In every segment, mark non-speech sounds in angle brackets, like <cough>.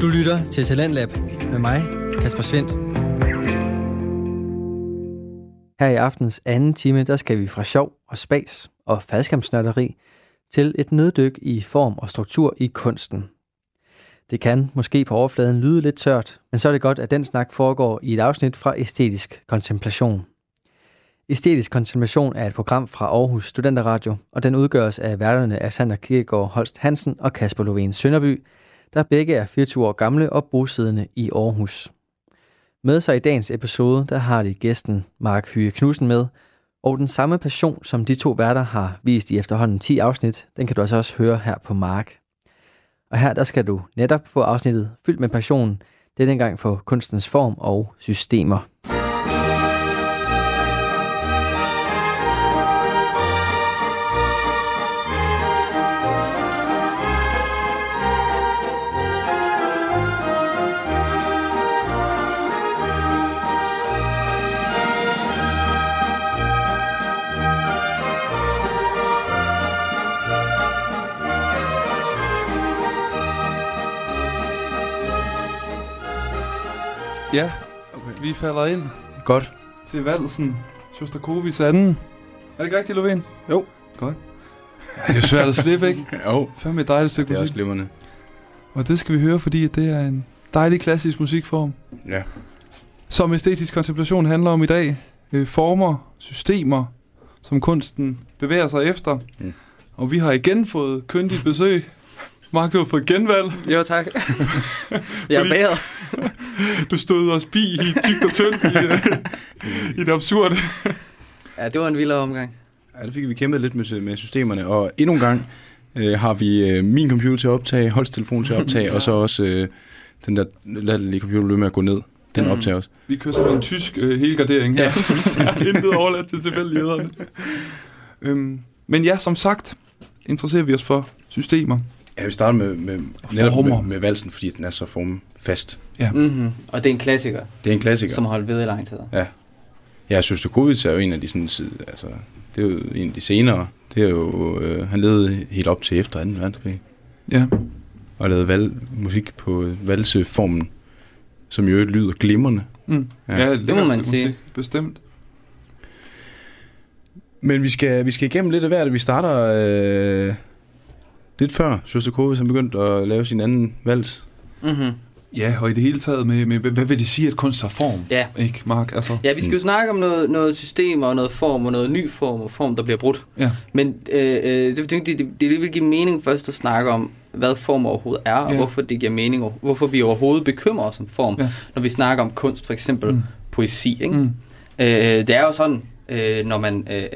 Du lytter til Talentlab med mig, Kasper Svendt. Her i aftens anden time, der skal vi fra sjov og spas og faldskærmsnørderi til et nøddyk i form og struktur i kunsten. Det kan måske på overfladen lyde lidt tørt, men så er det godt, at den snak foregår i et afsnit fra Æstetisk Kontemplation. Æstetisk Kontemplation er et program fra Aarhus Studenterradio, og den udgøres af værterne af Sander Kirkegaard Holst Hansen og Kasper Lovén Sønderby, der begge er 24 år gamle og bosiddende i Aarhus. Med sig i dagens episode, der har de gæsten Mark Hyge Knudsen med, og den samme passion, som de to værter har vist i efterhånden 10 afsnit, den kan du altså også høre her på Mark. Og her der skal du netop få afsnittet fyldt med passion, denne gang for kunstens form og systemer. Ja, okay. vi falder ind Godt. til valsen Shostakovich anden. Er det ikke rigtigt, Lovén? Jo. Godt. Ja, det er svært at <laughs> slippe, ikke? Jo, Fandme et dejligt stykke det er også musik. glimrende. Og det skal vi høre, fordi det er en dejlig klassisk musikform, Ja. som æstetisk kontemplation handler om i dag. Øh, former, systemer, som kunsten bevæger sig efter. Mm. Og vi har igen fået kyndigt besøg. Mark, du har fået genvalg. Jo, tak. <laughs> jeg er bæret. <laughs> Du stod os bi i tygt og tyndt i, i det absurde. Ja, det var en vild omgang. ja, det fik vi kæmpet lidt med, med systemerne, og endnu en gang øh, har vi øh, min computer til at optage, Holst telefon til at optage, <laughs> og så også øh, den der latterlige computer løber med at gå ned. Den Mm. optager også. Vi kører sådan en tysk øh, helgardering her. Ja, Intet overladt til tilfældighederne. øhm, men ja, som sagt, interesserer vi os for systemer. Ja, vi starter med, med, netop med, med valsen, fordi den er så formfast. Mm-hmm. Og det er en klassiker, Det er en klassiker. som har holdt ved i lang tid. Ja, Shostakovich er jo en af de sådan, sid- altså, det er jo en af de senere. Det er jo, øh, han levede helt op til efter 2. verdenskrig. Ja. og lavede valg, musik på øh, valseformen, som jo lyder glimrende. Mm. Ja. Ja, Det må man sige. Bestemt. Men vi skal, vi skal igennem lidt af hvert. Vi starter øh, lidt før Shostakovich han begyndte at lave sin anden vals. Mm-hmm. Ja, og i det hele taget med, med hvad, hvad vil det sige, at kunst har form? Ja. Ikke, Mark? Altså, Ja, vi skal jo snakke om noget, noget system og noget form og noget ny form og form, der bliver brudt. Ja. Men øh, øh, det, det, det, det, det vil give mening først at snakke om, hvad form overhovedet er, og Ja. hvorfor det giver mening, og hvorfor vi overhovedet bekymrer os om form, Ja. når vi snakker om kunst, for eksempel Mm. mm. poesi. Ikke? Mm. Øh, det er jo sådan, øh, når man... Øh,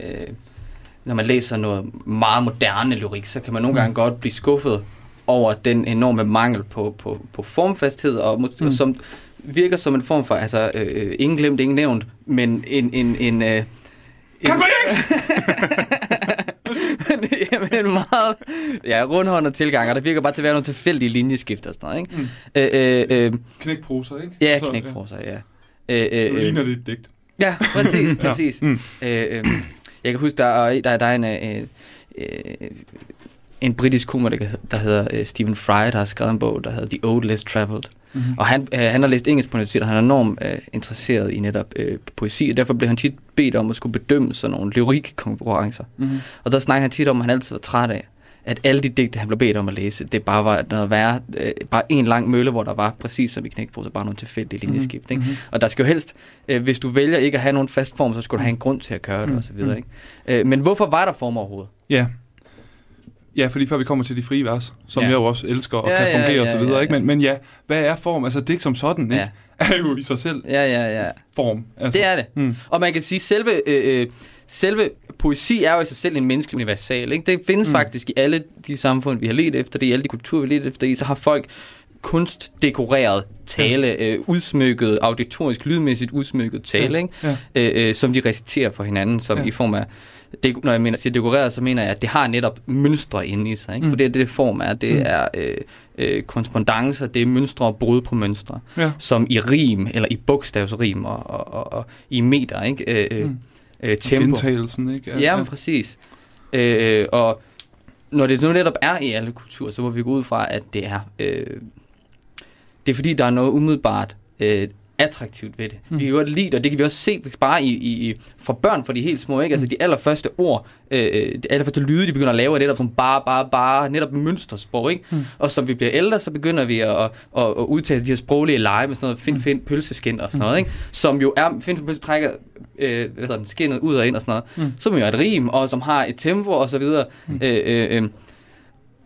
når man læser noget meget moderne lyrik, så kan man nogle Mm. gange godt blive skuffet over den enorme mangel på, på, på formfasthed, og, mm. Mm. som virker som en form for, altså, øh, ingen glemt, ingen nævnt, men en... en, en øh, Kan man ikke? Jamen, en meget ja, rundhåndet tilgang, og der virker bare til at være nogle tilfældige linjeskifter og sådan noget, ikke? Mm. Øh, øh, øh, Knækproser, ikke? ja, Så, knækproser, ja. Øh, øh, Nu øh, ligner det et digt. Ja, præcis, <laughs> præcis. Mm. Øh, øh, jeg kan huske, der er, der, der er en, øh, øh, en britisk komiker, der hedder øh, Stephen Fry, der har skrevet en bog, der hedder The Old Less Traveled. Mm-hmm. Og han, øh, han har læst engelsk på universitetet, og han er enormt øh, interesseret i netop øh, poesi, og derfor blev han tit bedt om at skulle bedømme sådan nogle lyrikkonkurrencer. Mm-hmm. Og der snakker han tit om, at han altid var træt af, at alle de digte, han blev bedt om at læse, det bare var noget værre, øh, bare en lang mølle, hvor der var præcis som i knækprosa, bare nogle tilfældige linjeskift. Ikke? Mm-hmm. Og der skal jo helst, øh, hvis du vælger ikke at have nogen fast form, så skulle du have en grund til at gøre det, Mm, og så videre. mm. Ikke? Øh, men hvorfor var der form overhovedet? Ja. Ja, fordi før vi kommer til de frie vers, som Ja. jeg jo også elsker og Ja, kan ja, fungere ja, og så videre, ja, ikke? Men, men ja, hvad er form? Altså digt som sådan, ikke? Ja. <laughs> Er jo i sig selv Ja, ja, ja. form. Altså. Det er det. Mm. Og man kan sige, selve, øh, øh, selve poesi er jo i sig selv en menneskelig universal. Ikke? Det findes Mm. faktisk i alle de samfund, vi har let efter det, i alle de kulturer, vi har let efter det, så har folk kunstdekoreret tale, øh, udsmykket, auditorisk, lydmæssigt udsmykket tale, Ja, ikke? ja. Øh, øh, som de reciterer for hinanden, som Ja. ja. i form af, det, når jeg mener, siger dekoreret, så mener jeg, at det har netop mønstre inde i sig. Ikke? Mm. For det er det, form er. Det Mm. er øh, øh, korrespondancer, det er mønstre og brud på mønstre Ja. som i rim, eller i bogstavsrim, og, og, og, og i meter, ikke? Øh, Mm. Øh, tempo. Gentagelsen, ikke? Ja, men præcis. Øh, og når det nu netop er i alle kulturer, så må vi gå ud fra, at det er, øh, det er fordi, der er noget umiddelbart øh, attraktivt ved det. Mm. Vi kan godt lide det, og det kan vi også se bare i, i, for børn, for de helt små, ikke? Altså de allerførste ord, øh, de allerførste lyde, de begynder at lave, er netop som bare, bare, bare, netop mønstersprog, ikke? Mm. Og som vi bliver ældre, så begynder vi at, at, at, at udtale de her sproglige lege med sådan noget find, find, pølseskin og sådan noget, ikke? Som jo er, find, find, pølse trækker øh, hvad hedder den, skinnet ud og ind og sådan noget, mm. som jo er et rim, og som har et tempo og så videre. Mm. Øh, øh, øh,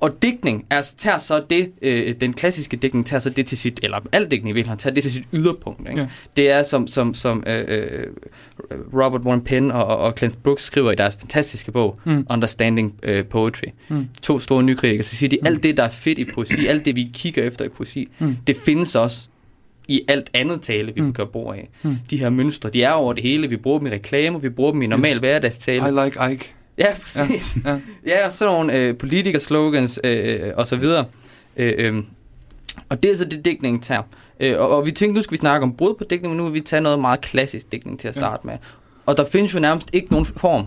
og digtning er, tager så det, øh, den klassiske digtning tager så det til sit, eller al digtning i virkeligheden, tager det til sit yderpunkt. Ikke? Ja. Det er som, som, som øh, øh, Robert Warren Penn og, og Clint Brooks skriver i deres fantastiske bog, mm. Understanding øh, Poetry. Mm. To store nykritikere, så siger de, mm. alt det, der er fedt i poesi, alt det, vi kigger efter i poesi, mm. det findes også i alt andet tale, vi mm. gør brug af. Mm. De her mønstre, de er over det hele. Vi bruger dem i reklamer, vi bruger dem i normal yes. hverdagstale. I like Ike. Ja, præcis. Ja, ja. ja og sådan nogle øh, politikerslogans øh, og så videre. Øh, øh, og det er så det, digtningen tager. Øh, og, og vi tænkte, nu skal vi snakke om brud på digtning, men nu vil vi tage noget meget klassisk digtning til at starte ja. med. Og der findes jo nærmest ikke nogen form,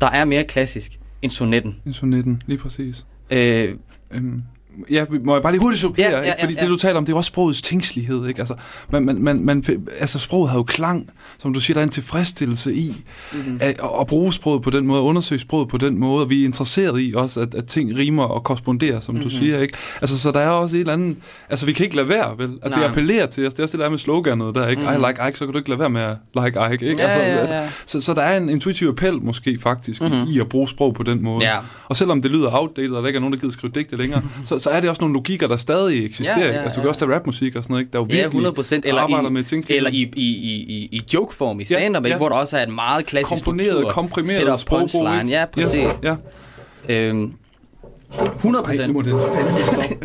der er mere klassisk end sonetten. En sonetten, lige præcis. Øh, øhm, ja, må jeg bare lige hurtigt supplere, ja, ja, ja, ikke? fordi ja, ja. det du taler om, det er også sprogets tingslighed, ikke? Altså, man, man, man, man, altså sproget har jo klang, som du siger, der er en tilfredsstillelse i mm-hmm. at, at bruge sproget på den måde, at undersøge sproget på den måde, og vi er interesseret i også, at, at ting rimer og korresponderer, som mm-hmm. du siger, ikke? Altså, så der er også et eller andet, altså vi kan ikke lade være, vel? At Nej. det appellerer til os, det er også det der med sloganet der, ikke? Mm-hmm. I like Ike, så kan du ikke lade være med at like Ike, ikke? Ja, altså, ja, ja. Altså, så, så der er en intuitiv appel måske faktisk mm-hmm. i at bruge sprog på den måde. Ja. Og selvom det lyder outdated, og der ikke er nogen, der gider skrive digte længere, <laughs> så, så er det også nogle logikker, der stadig eksisterer. Ja, ja, ja. Altså, du kan også tage rapmusik og sådan noget, ikke? Der er jo virkelig ja, 100%, eller arbejder i, med ting. Eller i, i, i, i jokeform i stand-up, ja, ja. hvor der også er en meget klassisk Komponeret, struktur. komprimeret sprogbrug. Ja, præcis. Yes, ja. Øhm, 100 procent.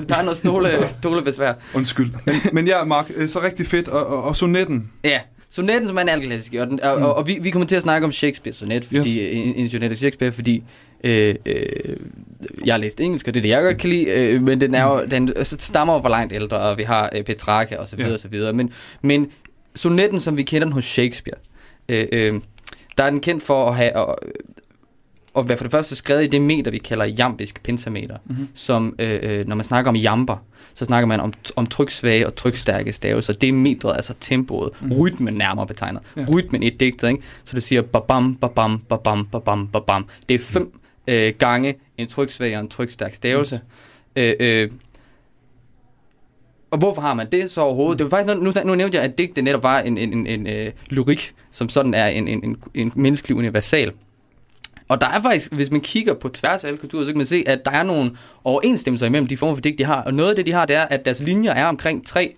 Der er noget stole, stolebesvær. Undskyld. Men, men ja, Mark, øh, så rigtig fedt. Og, og, og sonetten. Ja, sonetten som er en alklassisk. Og, den, og, mm. og, og vi, vi kommer til at snakke om Shakespeare sonet, fordi, yes. en, en sonet af Shakespeare, fordi Øh, øh, jeg har læst engelsk, og det er det, jeg godt kan lide, øh, men den, er jo, den altså, stammer jo for langt ældre, og vi har øh, Petrarca og så videre, ja. og så videre. Men, men sonetten, som vi kender den hos Shakespeare, øh, øh, der er den kendt for at have... Og, og være for det første skrevet i det meter, vi kalder jambisk pentameter, mm-hmm. som øh, øh, når man snakker om jamber, så snakker man om, om tryksvage og trykstærke stavelser. Det er metret, altså tempoet, mm. rytmen nærmere betegnet. Ja. Rytmen i et digt, ikke? Så du siger babam, babam, babam, babam, babam. Det er fem øh, gange en tryksvag og en trykstærk stavelse. Mm. Øh, øh, og hvorfor har man det så overhovedet? Det var faktisk, nu, nu nævnte jeg, at digte netop var en, en, en, en øh, lyrik, som sådan er en, en, en, en menneskelig universal. Og der er faktisk, hvis man kigger på tværs af alle kulturer, så kan man se, at der er nogle overensstemmelser imellem de former for digt, de har. Og noget af det, de har, det er, at deres linjer er omkring 3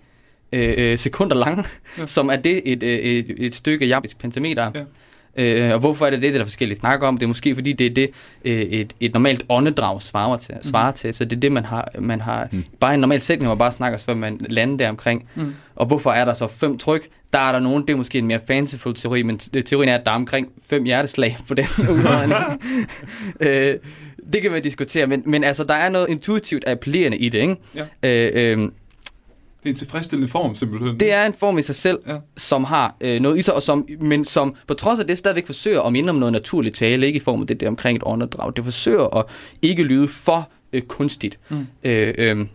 øh, øh, sekunder lange, ja. som er det et, øh, et, et stykke jambisk pentameter. Ja. Øh, og hvorfor er det det, det er der forskellige snakker om? Det er måske fordi, det er det, øh, et, et normalt åndedrag svarer til, svarer mm. til. Så det er det, man har, man har mm. bare en normal sætning, hvor man bare snakker, så man lander der omkring. Mm. Og hvorfor er der så fem tryk? Der er der nogen, det er måske en mere fanciful teori, men teorien er, at der er omkring fem hjerteslag på den <laughs> <laughs> øh, det kan man diskutere, men, men altså, der er noget intuitivt appellerende i det, ikke? Ja. Øh, øh, det er en tilfredsstillende form, simpelthen. Det er en form i sig selv, ja. som har øh, noget i sig, og som, men som på trods af det stadigvæk forsøger at minde om noget naturligt tale, ikke i form af det der omkring et åndedrag. Det forsøger at ikke lyde for øh, kunstigt. Mm. Øh, øh,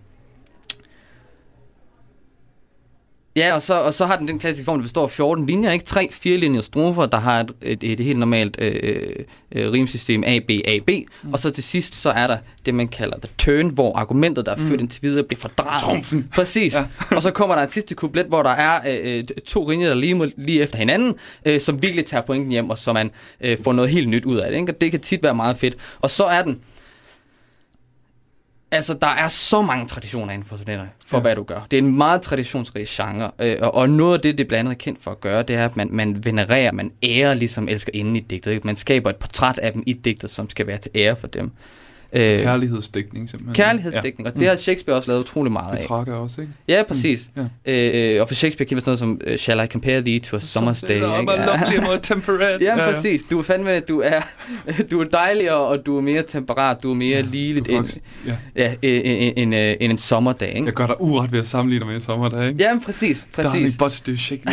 Ja, og så, og så har den den klassiske form, der består af 14 linjer, ikke? Tre firelinjer strofer, der har et, et, et helt normalt øh, øh, rimsystem A, B, A, B. Mm. Og så til sidst, så er der det, man kalder the turn, hvor argumentet, der er ført mm. indtil videre, bliver fordrejet. Trumfen. Præcis. Ja. <laughs> og så kommer der en sidste kublet, hvor der er øh, to linjer, der lige, lige efter hinanden, øh, som virkelig tager pointen hjem, og så man øh, får noget helt nyt ud af det. Ikke? Og det kan tit være meget fedt. Og så er den Altså, der er så mange traditioner inden for sonetter, for ja. hvad du gør. Det er en meget traditionsrig genre, øh, og, og noget af det, det blandt andet er kendt for at gøre, det er, at man, man venererer, man ærer ligesom elsker inden i digtet. Man skaber et portræt af dem i digtet, som skal være til ære for dem. Øh, kærlighedsdækning simpelthen. Kærlighedsdækning, ja. og det har Shakespeare også lavet utrolig meget af. Petrarca også, ikke? Ja, præcis. Mm. Ja. Øh, og for Shakespeare kan sådan noget som, uh, Shall I compare thee to a summer's day? I'm a lovely more temperate. ja, ja, præcis. Du er fandme, du er, <laughs> du er dejligere, og du er mere temperat, du er mere ja, ligeligt end, ja. Ja, end, end, end, en sommerdag, ikke? Jeg gør dig uret ved at sammenligne med en sommerdag, ikke? Ja, præcis, præcis. Darling, but do shake.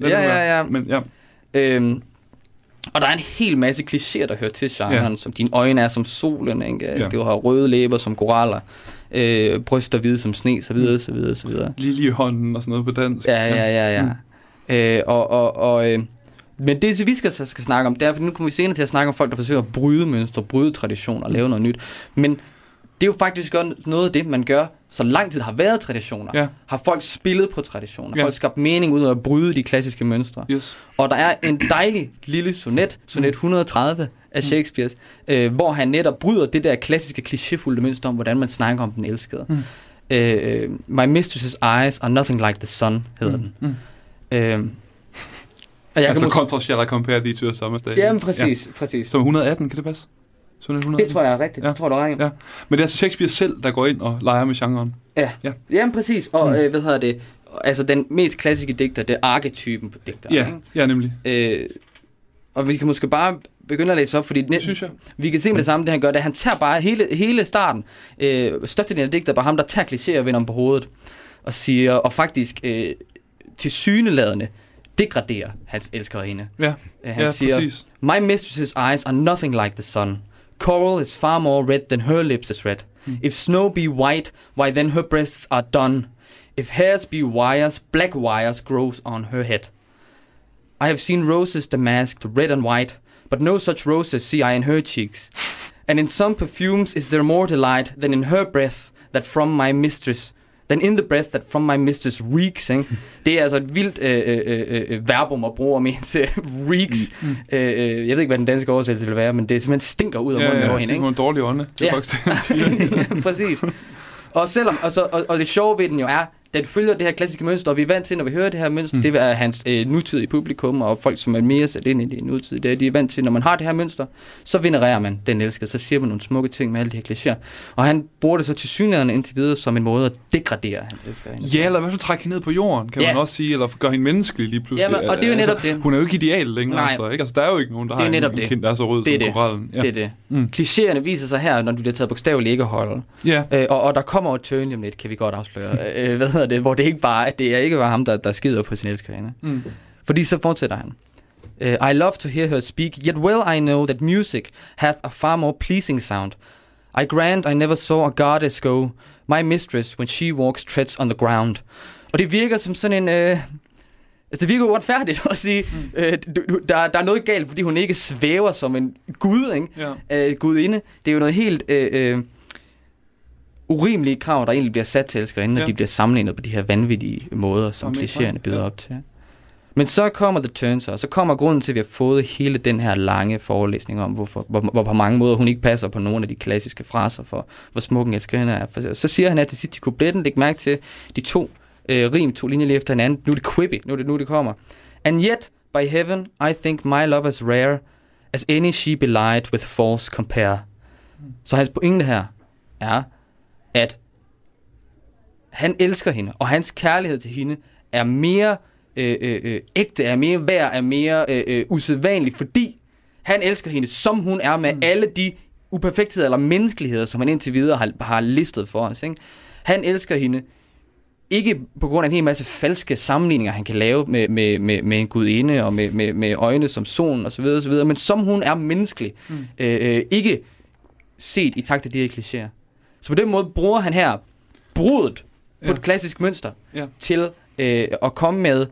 Ja, ja, ja. Men, ja. Øhm, og der er en hel masse klichéer, der hører til genren, ja. som dine øjne er som solen, ikke? Ja. du har røde læber som koraller. øh, bryster hvide som sne, så videre, så videre, så videre. Lille i hånden og sådan noget på dansk. Ja, ja, ja, ja. Mm. Øh, og, og, og, øh, men det, vi skal, skal snakke om, det er, for nu kommer vi senere til at snakke om folk, der forsøger at bryde mønstre, bryde traditioner og lave noget nyt. Men det er jo faktisk noget af det, man gør, så lang tid har været traditioner. Ja. Har folk spillet på traditioner. Ja. Folk skabt mening ud af at bryde de klassiske mønstre. Yes. Og der er en dejlig lille sonet, sonet 130 af mm. Shakespeare's, øh, hvor han netop bryder det der klassiske klichéfulde mønster om, hvordan man snakker om den elskede. Mm. Øh, My mistress's eyes are nothing like the sun, hedder mm. den. Mm. Øh, og jeg altså kan contra shall I compare these to samme sted. Jamen præcis, ja. præcis. Som 118, kan det passe? Så 118? Det tror jeg er rigtigt. Ja. Det tror du er ja. Men det er altså Shakespeare selv, der går ind og leger med genren. Ja, ja. Jamen præcis. Og mm. øh, hvad hedder det? Altså den mest klassiske digter, det er arketypen på digter. Ja, ikke? ja nemlig. Øh, og vi kan måske bare begynde at læse op, fordi det synes jeg. vi kan se med det samme, det han gør, det han tager bare hele, hele starten, øh, størstedelen af digter, bare ham, der tager klichéer og vender om på hovedet, og siger, og faktisk øh, til syneladende degraderer hans elskerinde. Ja, øh, han ja, siger, præcis. My mistress's eyes are nothing like the sun. Coral is far more red than her lips is red. Mm. If snow be white, why then her breasts are dun. If hairs be wires, black wires grows on her head. I have seen roses damasked red and white, but no such roses see I in her cheeks. And in some perfumes is there more delight than in her breath that from my mistress than in the breath that from my mistress reeks. Ikke? Det er altså et vildt øh, øh, øh, øh verbum at bruge om ens øh, reeks. Mm. Øh, øh, jeg ved ikke, hvad den danske oversættelse vil være, men det simpelthen stinker ud af ja, munden ja, over hende. Ja, det er en dårlig ånde. Det er ja. faktisk <laughs> ja, præcis. Og, selvom, og, så, og, og det sjove ved den jo er, den følger det her klassiske mønster, og vi er vant til, når vi hører det her mønster, mm. det er hans øh, nutidige publikum, og folk, som er mere sat ind i det nutidige, det er, de er vant til, når man har det her mønster, så venererer man den elskede, så siger man nogle smukke ting med alle de her klichéer. Og han bruger det så til synligheden indtil videre som en måde at degradere hans elsker. Ja, eller i hvert fald trække hende ned på jorden, kan ja. man også sige, eller gøre hende menneskelig lige pludselig. Ja, men, og det er jo netop altså, det. Hun er jo ikke ideal længere, Nej. altså, ikke? Altså, der er jo ikke nogen, der det har netop en, en kind, der er så rød det som korallen. Ja. Det er det. Mm. Klichéerne viser sig her, når du bliver taget bogstaveligt ikke holde. Ja. Øh, og, og der kommer et turn lidt, kan vi godt afsløre. <laughs> øh, hvad hedder det? Hvor det ikke bare at det er ikke bare ham, der, der skider på sin elskerinde. Mm. Fordi så fortsætter han. Uh, I love to hear her speak, yet well I know that music hath a far more pleasing sound. I grant I never saw a goddess go, my mistress, when she walks treads on the ground. Og det virker som sådan en... Uh, Altså, det virker uretfærdigt at sige, mm. øh, der, der er noget galt, fordi hun ikke svæver som en gud, ikke? Ja. Øh, gudinde. Det er jo noget helt... Øh, øh, urimelige krav, der egentlig bliver sat til elskerinden, når ja. de bliver sammenlignet på de her vanvittige måder, som klichéerne byder ja. op til. Men så kommer The Turn så, og så kommer grunden til, at vi har fået hele den her lange forelæsning om, hvorfor, hvor, hvor på mange måder hun ikke passer på nogle af de klassiske fraser for, hvor smuk en elskerinde er. Så siger han at til sidst i kupletten, læg mærke til de to øh, rim, to linjer lige efter hinanden. Nu er det quippy, nu er det, nu det kommer. And yet, by heaven, I think my love is rare, as any she belied with false compare. Så hans pointe her er, at han elsker hende, og hans kærlighed til hende er mere øh, øh, øh, ægte, er mere værd, er mere øh, øh, usædvanlig, fordi han elsker hende, som hun er med mm. alle de uperfektheder eller menneskeligheder, som han indtil videre har, har listet for os. Ikke? Han elsker hende ikke på grund af en hel masse falske sammenligninger, han kan lave med, med, med, med en gudinde og med, med, med øjne som solen osv., osv., men som hun er menneskelig. Mm. Øh, øh, ikke set i takt af de her klichéer. Så på den måde bruger han her brudet på ja. et klassisk mønster ja. til øh, at komme med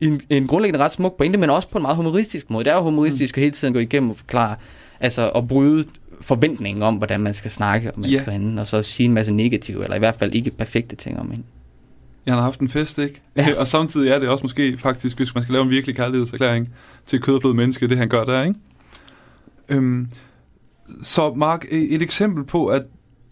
en, en grundlæggende ret smuk pointe, men også på en meget humoristisk måde. Det er jo humoristisk mm. at hele tiden gå igennem og forklare, altså at bryde forventningen om, hvordan man skal snakke om mennesker ja. hende, og så sige en masse negative, eller i hvert fald ikke perfekte ting om hende. Jeg har haft en fest, ikke? Ja. <laughs> og samtidig er det også måske faktisk, hvis man skal lave en virkelig kærlighedserklæring til kødblød menneske, det han gør der, ikke? Øhm, så Mark, et eksempel på, at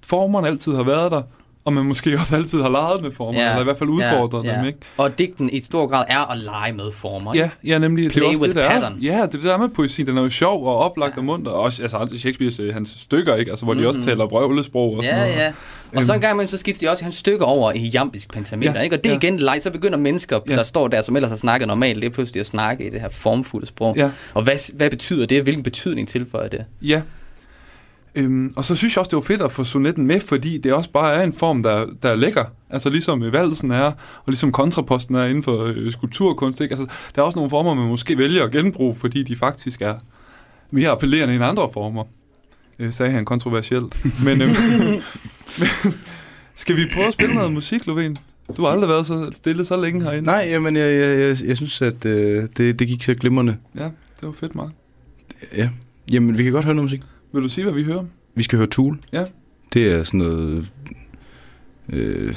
formerne altid har været der, og man måske også altid har leget med former, ja, eller i hvert fald udfordret ja, ja. dem, ikke? Og digten i stor grad er at lege med former. Ja, ja nemlig. Play det er også det, der pattern. er. Ja, det er det der med poesien. Den er jo sjov og oplagt ja. og munter. Også altså, Shakespeare's øh, hans stykker, ikke? Altså, hvor mm-hmm. de også mhm. taler brøvlesprog og ja, sådan noget. Ja, og så en gang imellem, så skifter de også hans stykker over i jambisk pentameter, ja, ikke? Og det ja. igen, leg, så begynder mennesker, ja. der står der, som ellers har snakket normalt, det er pludselig at snakke i det her formfulde sprog. Ja. Og hvad, hvad betyder det? Hvilken betydning tilføjer det? Ja, Øhm, og så synes jeg også, det var fedt at få sonetten med, fordi det også bare er en form, der, der er lækker. Altså ligesom valsen er, og ligesom kontraposten er inden for øh, skulpturkunst. Ikke? Altså, der er også nogle former, man måske vælger at genbruge, fordi de faktisk er mere appellerende end andre former. Øh, sagde han kontroversielt. <laughs> men, øhm, men, <laughs> Skal vi prøve at spille noget musik, Lovén? Du har aldrig været så stille så længe herinde. Nej, jamen, jeg, jeg, jeg, jeg synes, at øh, det, det gik så glimrende. Ja, det var fedt meget. Ja. Jamen, vi kan godt høre noget musik. Vil du sige, hvad vi hører? Vi skal høre Tool. Ja. Det er sådan noget... Øh,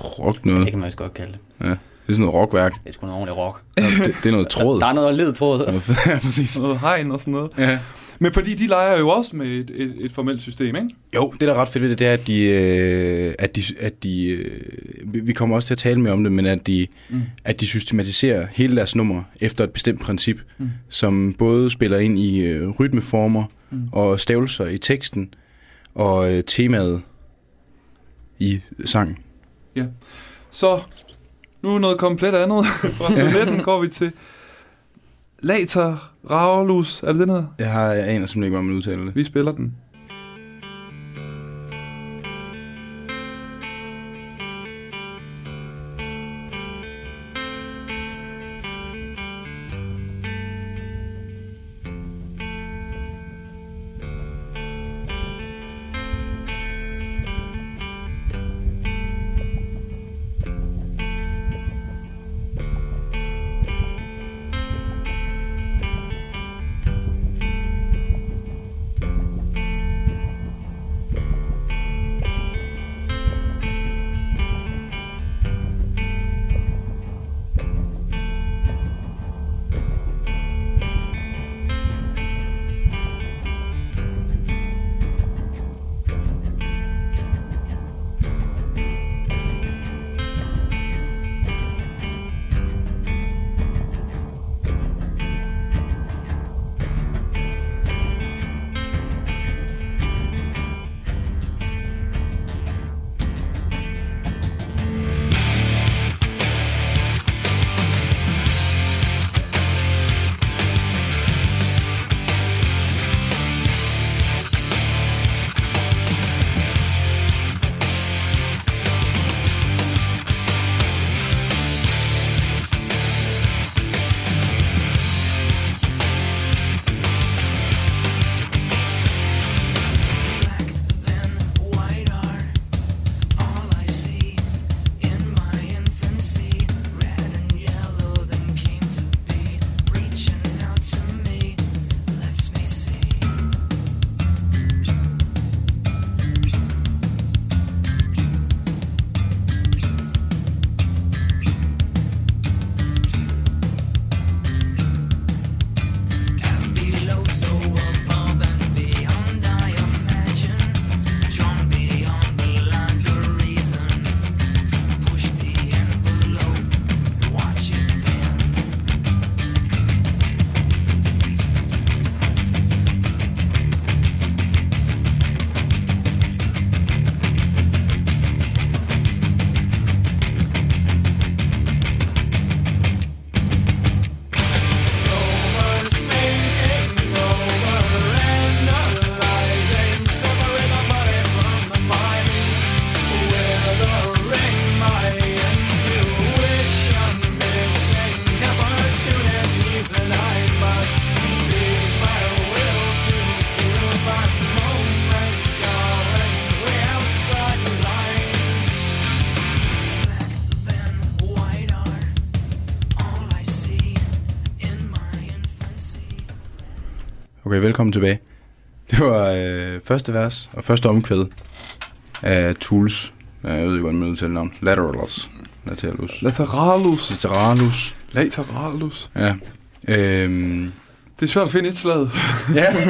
rock noget. Det kan man også godt kalde det. Ja. Det er sådan noget rockværk. Det er sgu noget ordentligt rock. Ja, det, det er noget tråd. Der er noget led tråd. ja, <laughs> præcis. Noget hegn og sådan noget. Ja. Men fordi de leger jo også med et, et, et formelt system, ikke? Jo, det der er ret fedt ved det, det er, at de, øh, at de, at de øh, vi- kommer også til at tale mere om det, men at de, Mm. at de systematiserer hele deres nummer efter et bestemt princip, Mm. som både spiller ind i øh, rytmeformer Mm. og stavelser i teksten og øh, temaet i sangen. Så nu noget komplet andet. <laughs> Fra sonetten går vi til Later Raulus. Er det den hedder? Jeg har jeg aner simpelthen ikke, hvordan man udtaler det. Vi spiller den. Okay, velkommen tilbage. Det var øh, første vers og første omkvæd af Tools. Ja, Jeg ved ikke, hvordan man udtaler navn. Lateralus. Lateralus. Lateralus. Lateralus. Lateralus. Ja. Øhm, Det er svært at finde et slag. ja. <laughs>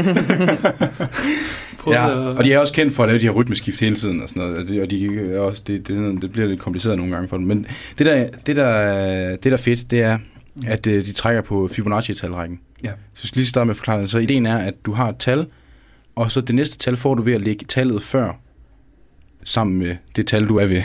Ja, og de er også kendt for at lave de her rytmeskift hele tiden og sådan noget. Og de, og de er også, det, det, det bliver lidt kompliceret nogle gange for dem. Men det der, det der, det der er fedt, det er, at øh, de trækker på Fibonacci-talrækken. Ja. Så jeg skal lige starte med at forklare det. Så ideen er, at du har et tal, og så det næste tal får du ved at lægge tallet før, sammen med det tal, du er ved.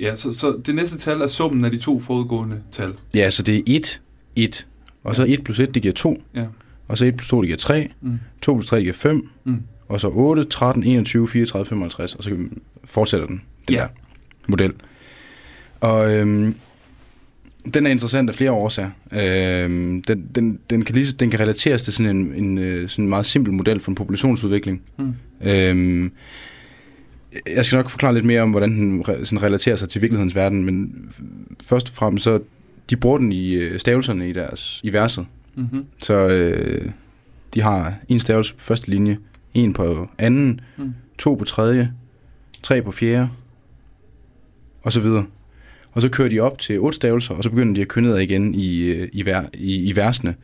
Ja, så, så det næste tal er summen af de to forudgående tal. Ja, så det er 1, 1. Og så 1 plus 1, det giver 2. Ja. Og så 1 plus 2, det giver 3. Mm. 2 plus 3, det giver 5. Mm. Og så 8, 13, 21, 34, 55. Og så fortsætter den, den Ja. der model. Og øhm, den er interessant af flere årsager. Øhm, den, den, den, kan lige, den kan relateres til sådan en, en øh, sådan en meget simpel model for en populationsudvikling. Mm. Øhm, jeg skal nok forklare lidt mere om, hvordan den sådan relaterer sig til virkelighedens verden, men først og fremmest så, de bruger den i øh, stavelserne i deres i verset. Mm-hmm. Så øh, de har en stavelse på første linje, en på anden, mm. to på tredje, tre på fjerde, og så videre. Og så kører de op til otte stavelser, og så begynder de at køre igen i, øh, i, ver, i, i versene.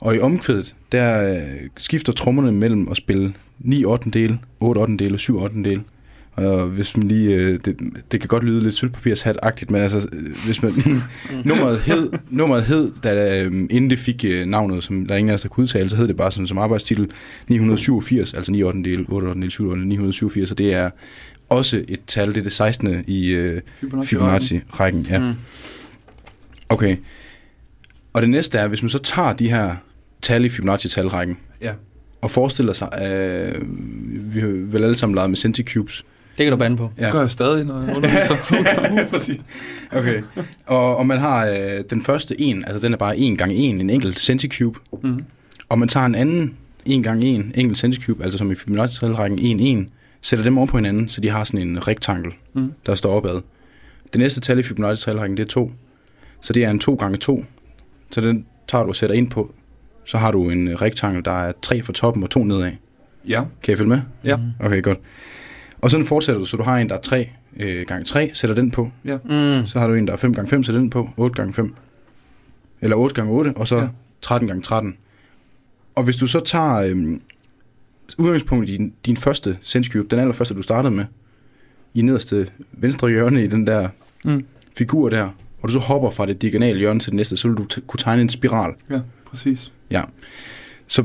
Og i omkvædet, der øh, skifter trommerne mellem at spille 9 8. 8 8. 7 8. Og hvis man lige, øh, det, det kan godt lyde lidt sølvpapirshat-agtigt, men altså, hvis man, <laughs> nummeret hed, nummeret hed da, inden det fik navnet, som der ingen af os der kunne udtale, så hed det bare sådan som arbejdstitel 987, altså 9 8. 8 8. 7 8. 987, og det er også et tal, det er det 16. i øh, Fibonacci-rækken. Ja. Mm. Okay. Og det næste er, hvis man så tager de her tal i Fibonacci-talrækken, ja. og forestiller sig, at øh, vi har vel alle sammen leget med Centicubes, det kan du bande på. Ja. Det gør jeg stadig, når jeg <laughs> underviser. Præcis. Okay. Og, og man har øh, den første en, altså den er bare 1 gange 1 en enkelt centicube. Mm-hmm. Og man tager en anden 1 gange 1 enkelt centicube, altså som i Fibonacci-rækken 1, 1, sætter dem over på hinanden, så de har sådan en rektangel, mm. der står opad. Det næste tal i Fibonacci-rækken, det er 2. Så det er en 2 gange 2. Så den tager du og sætter ind på. Så har du en rektangel, der er 3 for toppen og 2 nedad. Ja. Kan jeg følge med? Ja. Okay, godt. Og sådan fortsætter du, så du har en, der er 3 øh, gange 3, sætter den på. Ja. Mm. Så har du en, der er 5 gange 5, sætter den på. 8 gange 5. Eller 8 gange 8, og så ja. 13 gange 13. Og hvis du så tager øh, udgangspunkt i din, din første SenseCube, den allerførste, du startede med, i nederste venstre hjørne i den der mm. figur der, og du så hopper fra det diagonale hjørne til det næste, så vil du kunne tegne en spiral. Ja, præcis. Ja. Så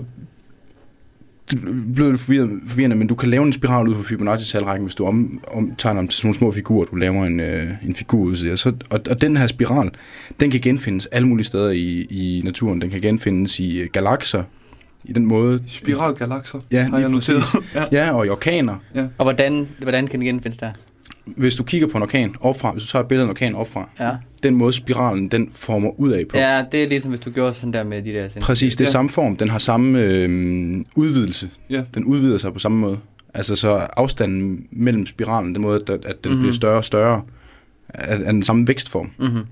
det bliver lidt forvirrende, men du kan lave en spiral ud fra Fibonacci-talrækken, hvis du om, om, tager dem til sådan nogle små figurer, du laver en, øh, en figur ud til. Så, og, og den her spiral, den kan genfindes alle mulige steder i, i naturen. Den kan genfindes i øh, galakser, i den måde... Spiralgalakser, ja, har jeg noteret. ja. ja, og i orkaner. Ja. Og hvordan, hvordan kan den genfindes der? Hvis du kigger på en orkan opfra, hvis du tager et billede af en orkan opfra, ja. den måde spiralen, den former ud af på. Ja, det er ligesom hvis du gjorde sådan der med de der... Præcis, det er ja. samme form. Den har samme øh, udvidelse. Ja. Den udvider sig på samme måde. Altså så afstanden mellem spiralen, den måde, at, at den mm-hmm. bliver større og større, er, er den samme vækstform. Mm-hmm.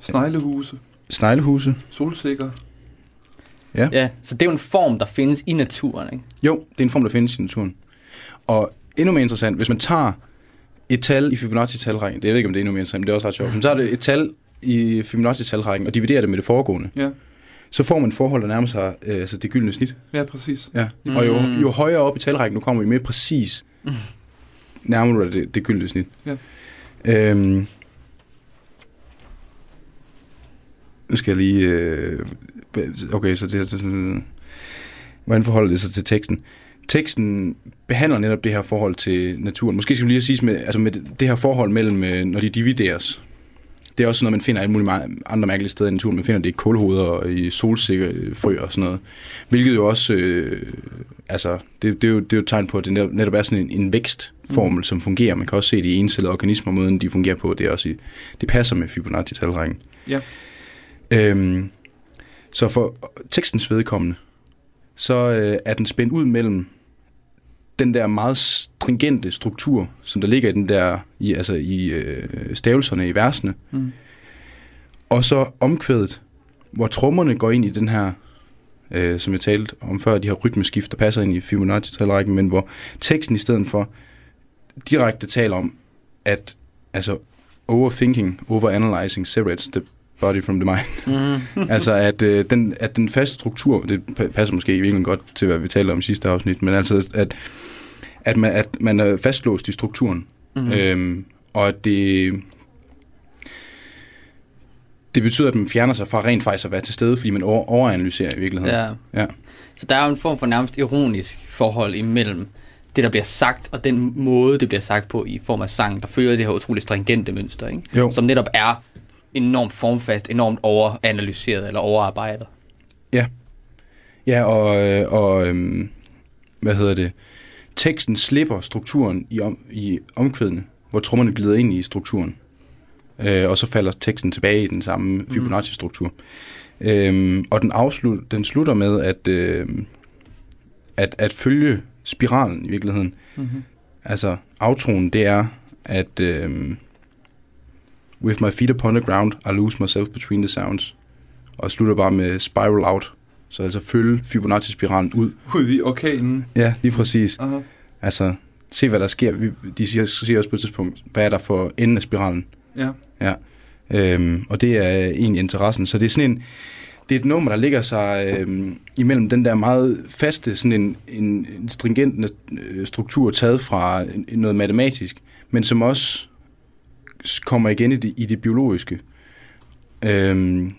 Sneglehuse. Sneglehuse. Solsikker. Ja. ja. Så det er jo en form, der findes i naturen, ikke? Jo, det er en form, der findes i naturen. Og endnu mere interessant, hvis man tager et tal i Fibonacci-talrækken, det jeg ved ikke, om det er endnu mere interessant, men det er også ret sjovt, men så er det et tal i Fibonacci-talrækken og dividerer det med det foregående. Ja. Så får man et forhold, der nærmer sig øh, altså det gyldne snit. Ja, præcis. Ja. Mm. Og jo, jo højere op i talrækken du kommer, jo mere præcis mm. <laughs> nærmer du dig det, det gyldne snit. Ja. Øhm, nu skal jeg lige... Øh, okay, så det er sådan... Hvordan forholder det sig til teksten? Teksten behandler netop det her forhold til naturen. Måske skal vi lige sige med, altså med det her forhold mellem, øh, når de divideres. Det er også noget, man finder alle mulige andre mærkelige steder i naturen. Man finder det i kulhoveder og i solsikkefrø og sådan noget. Hvilket jo også, øh, altså, det, det, er jo, det er jo et tegn på, at det netop er sådan en, en vækstformel, mm. som fungerer. Man kan også se det i encellede organismer, måden de fungerer på. Det, er også i, det passer med Fibonacci-talrækken. Ja. Øhm, så for tekstens vedkommende, så øh, er den spændt ud mellem den der meget stringente struktur, som der ligger i den der, i, altså i øh, stavelserne i versene, mm. og så omkvædet, hvor trommerne går ind i den her, øh, som jeg talte om før, de her rytmeskift, der passer ind i Fibonacci-talrækken, men hvor teksten i stedet for direkte taler om, at altså overthinking, overanalyzing separates the body from the mind. Mm. <laughs> altså at, øh, den, at den faste struktur, det passer måske virkelig godt til, hvad vi talte om i sidste afsnit, men altså at, at, man, at man er fastlåst i strukturen. Mm. Øhm, og at det, det betyder, at man fjerner sig fra rent faktisk at være til stede, fordi man over, overanalyserer i virkeligheden. Ja. ja. Så der er jo en form for nærmest ironisk forhold imellem det, der bliver sagt, og den måde, det bliver sagt på i form af sang, der følger det her utroligt stringente mønster, ikke? Jo. som netop er enormt formfast, enormt overanalyseret eller overarbejdet. Ja. Ja, og, øh, og øhm, hvad hedder det? Teksten slipper strukturen i, om, i omkvædene, hvor trommerne glider ind i strukturen. Øh, og så falder teksten tilbage i den samme mm. Fibonacci-struktur. Mm. Øhm, og den, afslut, den slutter med at, øh, at, at følge spiralen i virkeligheden. Mm-hmm. Altså, outroen, det er, at øh, With my feet upon the ground, I lose myself between the sounds. Og slutter bare med spiral out. Så altså følge Fibonacci-spiralen ud. Ud i orkanen. Ja, lige præcis. Uh-huh. Altså, se hvad der sker. De siger, siger også på et tidspunkt, hvad er der for enden af spiralen. Ja. Ja. Øhm, og det er egentlig interessen. Så det er sådan en, det er et nummer, der ligger sig øhm, imellem den der meget faste, sådan en, en, en stringent øh, struktur taget fra noget matematisk, men som også kommer igen i det, i det biologiske. Øhm,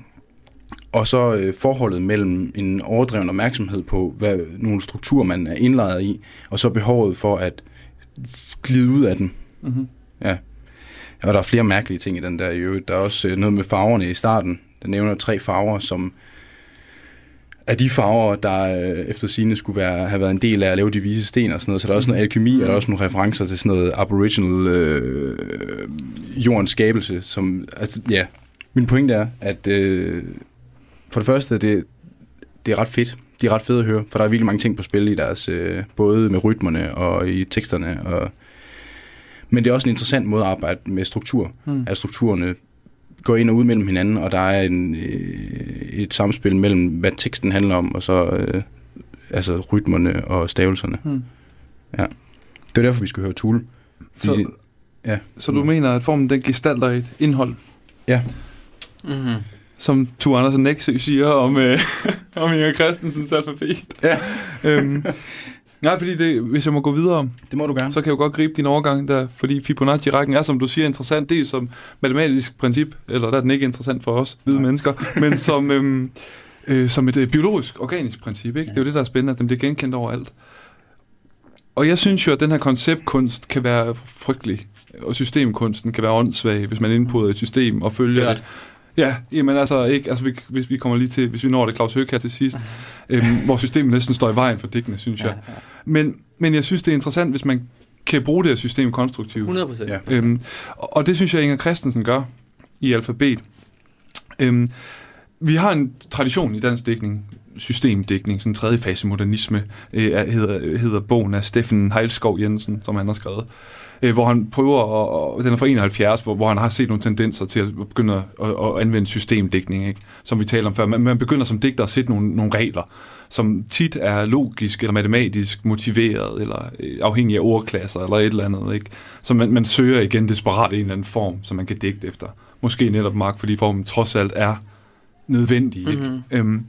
og så øh, forholdet mellem en overdreven opmærksomhed på, hvad nogle strukturer man er indlejret i, og så behovet for at glide ud af den. Mm-hmm. Ja. Og der er flere mærkelige ting i den der i øvrigt. Der er også øh, noget med farverne i starten. Der nævner tre farver, som er de farver, der øh, efter sine skulle være, have været en del af at lave de vise sten og sådan noget. Så der er også noget alkemi, og der er også nogle referencer til sådan noget aboriginal øh, jordens skabelse. Som, altså, ja, min pointe er, at øh, for det første, det, det er ret fedt. De er ret fede at høre, for der er virkelig mange ting på spil i deres, øh, både med rytmerne og i teksterne. Og, men det er også en interessant måde at arbejde med struktur. Mm. At strukturerne går ind og ud mellem hinanden, og der er en, øh, et samspil mellem, hvad teksten handler om, og så øh, altså rytmerne og stavelserne. Mm. Ja. Det er derfor, vi skal høre Tool. Så, det, ja. så du mener, at formen den gestalter et indhold? Ja. Mm-hmm. Som Ture Andersen Nexø siger om, øh, <laughs> om Inger Christensens alfabet. Ja. øhm, <laughs> Nej, fordi det, hvis jeg må gå videre, det må du gerne. så kan jeg jo godt gribe din overgang der, fordi Fibonacci-rækken er, som du siger, interessant, dels som matematisk princip, eller der er den ikke interessant for os, hvide mennesker, men som, øhm, øh, som et øh, biologisk, organisk princip. Ikke? Ja. Det er jo det, der er spændende, at den bliver genkendt overalt. Og jeg synes jo, at den her konceptkunst kan være frygtelig, og systemkunsten kan være åndssvag, hvis man indpoder et system og følger det. Ja, jamen altså ikke, altså vi, hvis vi kommer lige til, hvis vi når det Claus Høg her til sidst, øhm, hvor systemet næsten står i vejen for digtene, synes jeg. Ja, ja. Men, men jeg synes, det er interessant, hvis man kan bruge det her system konstruktivt. 100%. Ja. Øhm, og, og det synes jeg, Inger Christensen gør i alfabet. Øhm, vi har en tradition i dansk dækning, systemdækning, sådan en tredje fase modernisme, øh, hedder, hedder bogen af Steffen Heilskov Jensen, som han har skrevet øh, hvor han prøver, at, den er fra 71, hvor, hvor han har set nogle tendenser til at begynde at, at anvende systemdækning, ikke? som vi taler om før. Man, man begynder som digter at sætte nogle, nogle regler, som tit er logisk eller matematisk motiveret, eller øh, afhængig af ordklasser, eller et eller andet. Ikke? Så man, man søger igen desperat en eller anden form, som man kan digte efter. Måske netop Mark, fordi formen trods alt er nødvendig. Ikke? Mm-hmm. Øhm,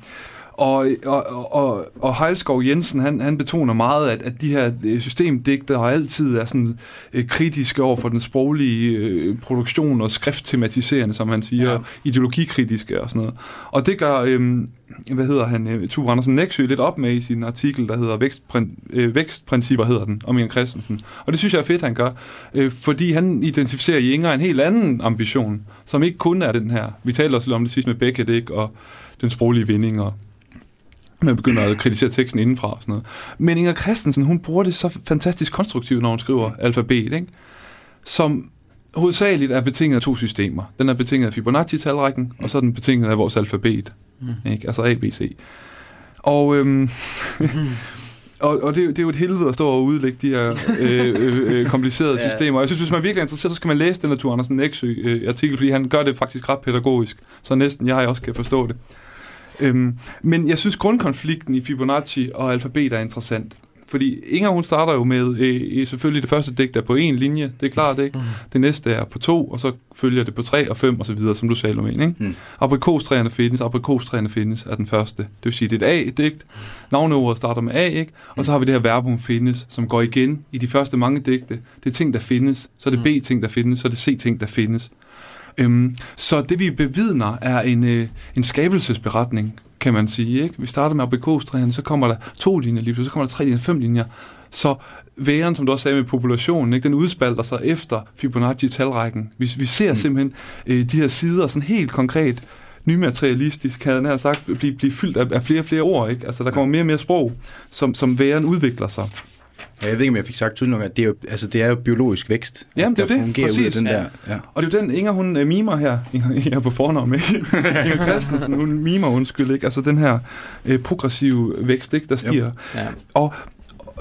og, og, og, og Heilskov Jensen, han, han betoner meget, at, at de her øh, systemdigtere altid er sådan øh, kritiske over for den sproglige øh, produktion og skrifttematiserende, som han siger, ja. ideologikritiske og sådan noget. Og det gør, øh, hvad hedder han, øh, Tue Andersen Nexø lidt op med i sin artikel, der hedder Vækstprin, øh, Vækstprincipper, hedder den, om Ian Christensen. Og det synes jeg er fedt, han gør, øh, fordi han identificerer i Inger en helt anden ambition, som ikke kun er den her. Vi talte også lidt om det sidste med Beckett, ikke? og den sproglige vinding og man begynder at kritisere teksten indenfra og sådan noget. Men Inger Christensen, hun bruger det så fantastisk konstruktivt, når hun skriver alfabet, ikke? som hovedsageligt er betinget af to systemer. Den er betinget af Fibonacci-talrækken, og så er den betinget af vores alfabet, mm. ikke? altså A, B, C. Og, øhm, <laughs> og, og det, det er jo et helvede at stå og udlægge de her øh, øh, øh <laughs> komplicerede ja. systemer. Jeg synes, hvis man er virkelig er interesseret, så skal man læse den her Tur Andersen Nexø øh, artikel, fordi han gør det faktisk ret pædagogisk, så næsten jeg også kan forstå det. Øhm, men jeg synes, grundkonflikten i Fibonacci og alfabet er interessant. Fordi Inger, hun starter jo med, øh, selvfølgelig det første digt er på en linje, det er klart, ikke? Mm. Det næste er på to, og så følger det på tre og fem og så videre, som du sagde, Lomen, ikke? Mm. Aprikostræerne findes, aprikostræerne findes er den første. Det vil sige, det er et A-digt, navneordet starter med A, ikke? Og så har vi det her verbum findes, som går igen i de første mange digte. Det er ting, der findes, så er det mm. B-ting, der findes, så er det C-ting, der findes. Øhm, så det vi bevidner er en, øh, en skabelsesberetning, kan man sige. Ikke? Vi starter med aprikostræerne, så kommer der to linjer lige så kommer der tre linjer, fem linjer. Så væren, som du også sagde med populationen, ikke, den udspalter sig efter Fibonacci-talrækken. Vi, vi ser mm. simpelthen øh, de her sider sådan helt konkret nymaterialistisk, havde han sagt, blive, blive fyldt af, af flere og flere ord. Ikke? Altså, der kommer mere og mere sprog, som, som væren udvikler sig. Jeg ved ikke, om jeg fik sagt tydeligt nok, at det er jo, altså, det er jo biologisk vækst, Jamen, det er der det. Ud af den ja. der. Ja. Og det er jo den, Inger, hun uh, mimer her. Inger, <laughs> er på fornavn med. <laughs> Inger Christensen, hun mimer, undskyld, ikke? Altså den her uh, progressive vækst, ikke, der stiger. Ja. Og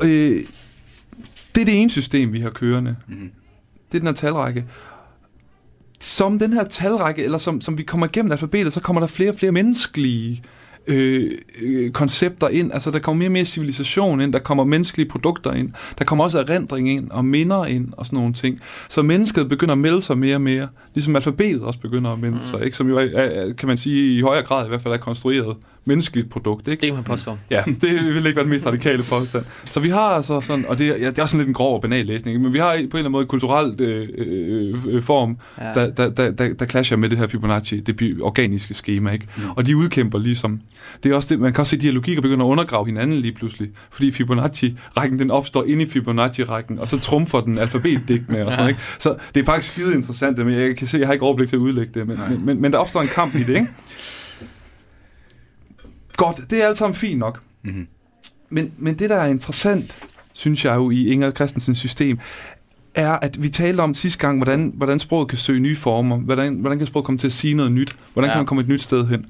uh, Det er det ene system, vi har kørende. Mm. Det er den her talrække. Som den her talrække, eller som, som vi kommer igennem alfabetet, så kommer der flere og flere menneskelige øh, øh, koncepter ind. Altså, der kommer mere og mere civilisation ind, der kommer menneskelige produkter ind, der kommer også erindring ind, og minder ind, og sådan nogle ting. Så mennesket begynder at melde sig mere og mere, ligesom alfabetet også begynder at melde mm. sig, ikke? som jo er, er, kan man sige, i højere grad i hvert fald er konstrueret menneskeligt produkt. Ikke? Det kan man påstå. Ja, det vil ikke være den mest radikale påstand. Så vi har altså sådan, og det er, ja, det er sådan lidt en grov og banal læsning, men vi har på en eller anden måde kulturelt øh, øh, øh, form, ja. der, der, der, der, der clasher med det her Fibonacci, det organiske schema, ikke? Mm. Og de udkæmper ligesom. Det er også det, man kan også se, at de her logikker begynder at undergrave hinanden lige pludselig, fordi Fibonacci-rækken, den opstår inde i Fibonacci-rækken, og så trumfer den alfabetdigtene og sådan, ikke? Så det er faktisk skide interessant, men jeg kan se, jeg har ikke overblik til at udlægge det, men, men, men, men der opstår en kamp i det, ikke? Godt, det er alt sammen fint nok. Mm-hmm. Men, men det, der er interessant, synes jeg jo i Inger Christensens system, er, at vi talte om sidste gang, hvordan, hvordan sproget kan søge nye former, hvordan, hvordan kan sproget komme til at sige noget nyt, hvordan ja. kan man komme et nyt sted hen.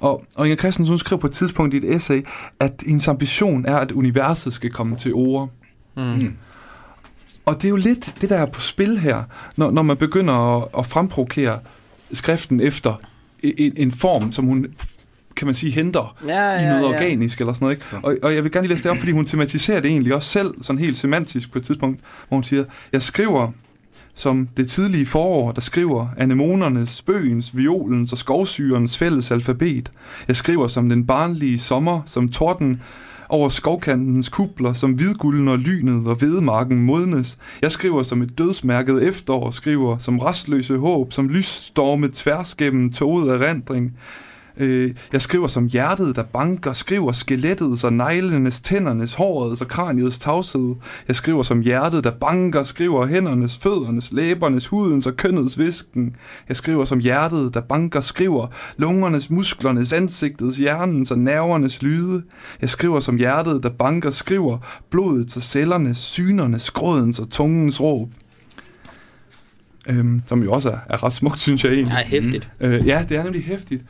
Og, og Inger Christensen hun skrev på et tidspunkt i et essay, at hendes ambition er, at universet skal komme til ord. Mm. Mm. Og det er jo lidt det, der er på spil her, når, når man begynder at, at fremprovokere skriften efter en, en form, som hun kan man sige, henter ja, ja, i noget ja. organisk eller sådan noget. Ikke? Og, og jeg vil gerne lige læse det op, fordi hun tematiserer det egentlig også selv, sådan helt semantisk på et tidspunkt, hvor hun siger, jeg skriver som det tidlige forår, der skriver anemonernes, bøgens, violens og skovsyrens fælles alfabet. Jeg skriver som den barnlige sommer, som torden over skovkantens kubler, som hvidgulden og lynet og vedemarken modnes. Jeg skriver som et dødsmærket efterår, skriver som restløse håb, som lysstorme tværs gennem toget af rendring. Øh, jeg skriver som hjertet, der banker, skriver skelettet, så neglenes, tændernes, håret og kraniets tavshed. Jeg skriver som hjertet, der banker, skriver hændernes, føddernes, læbernes, hudens og kønnets visken. Jeg skriver som hjertet, der banker, skriver lungernes, musklernes, ansigtets, hjernens og nervernes lyde. Jeg skriver som hjertet, der banker, skriver blodet og cellernes, synernes, grådens og tungens råb øhm, som jo også er, er ret smukt, synes jeg egentlig. Ja, hæftigt. Mm. Øh, ja, det er nemlig hæftigt.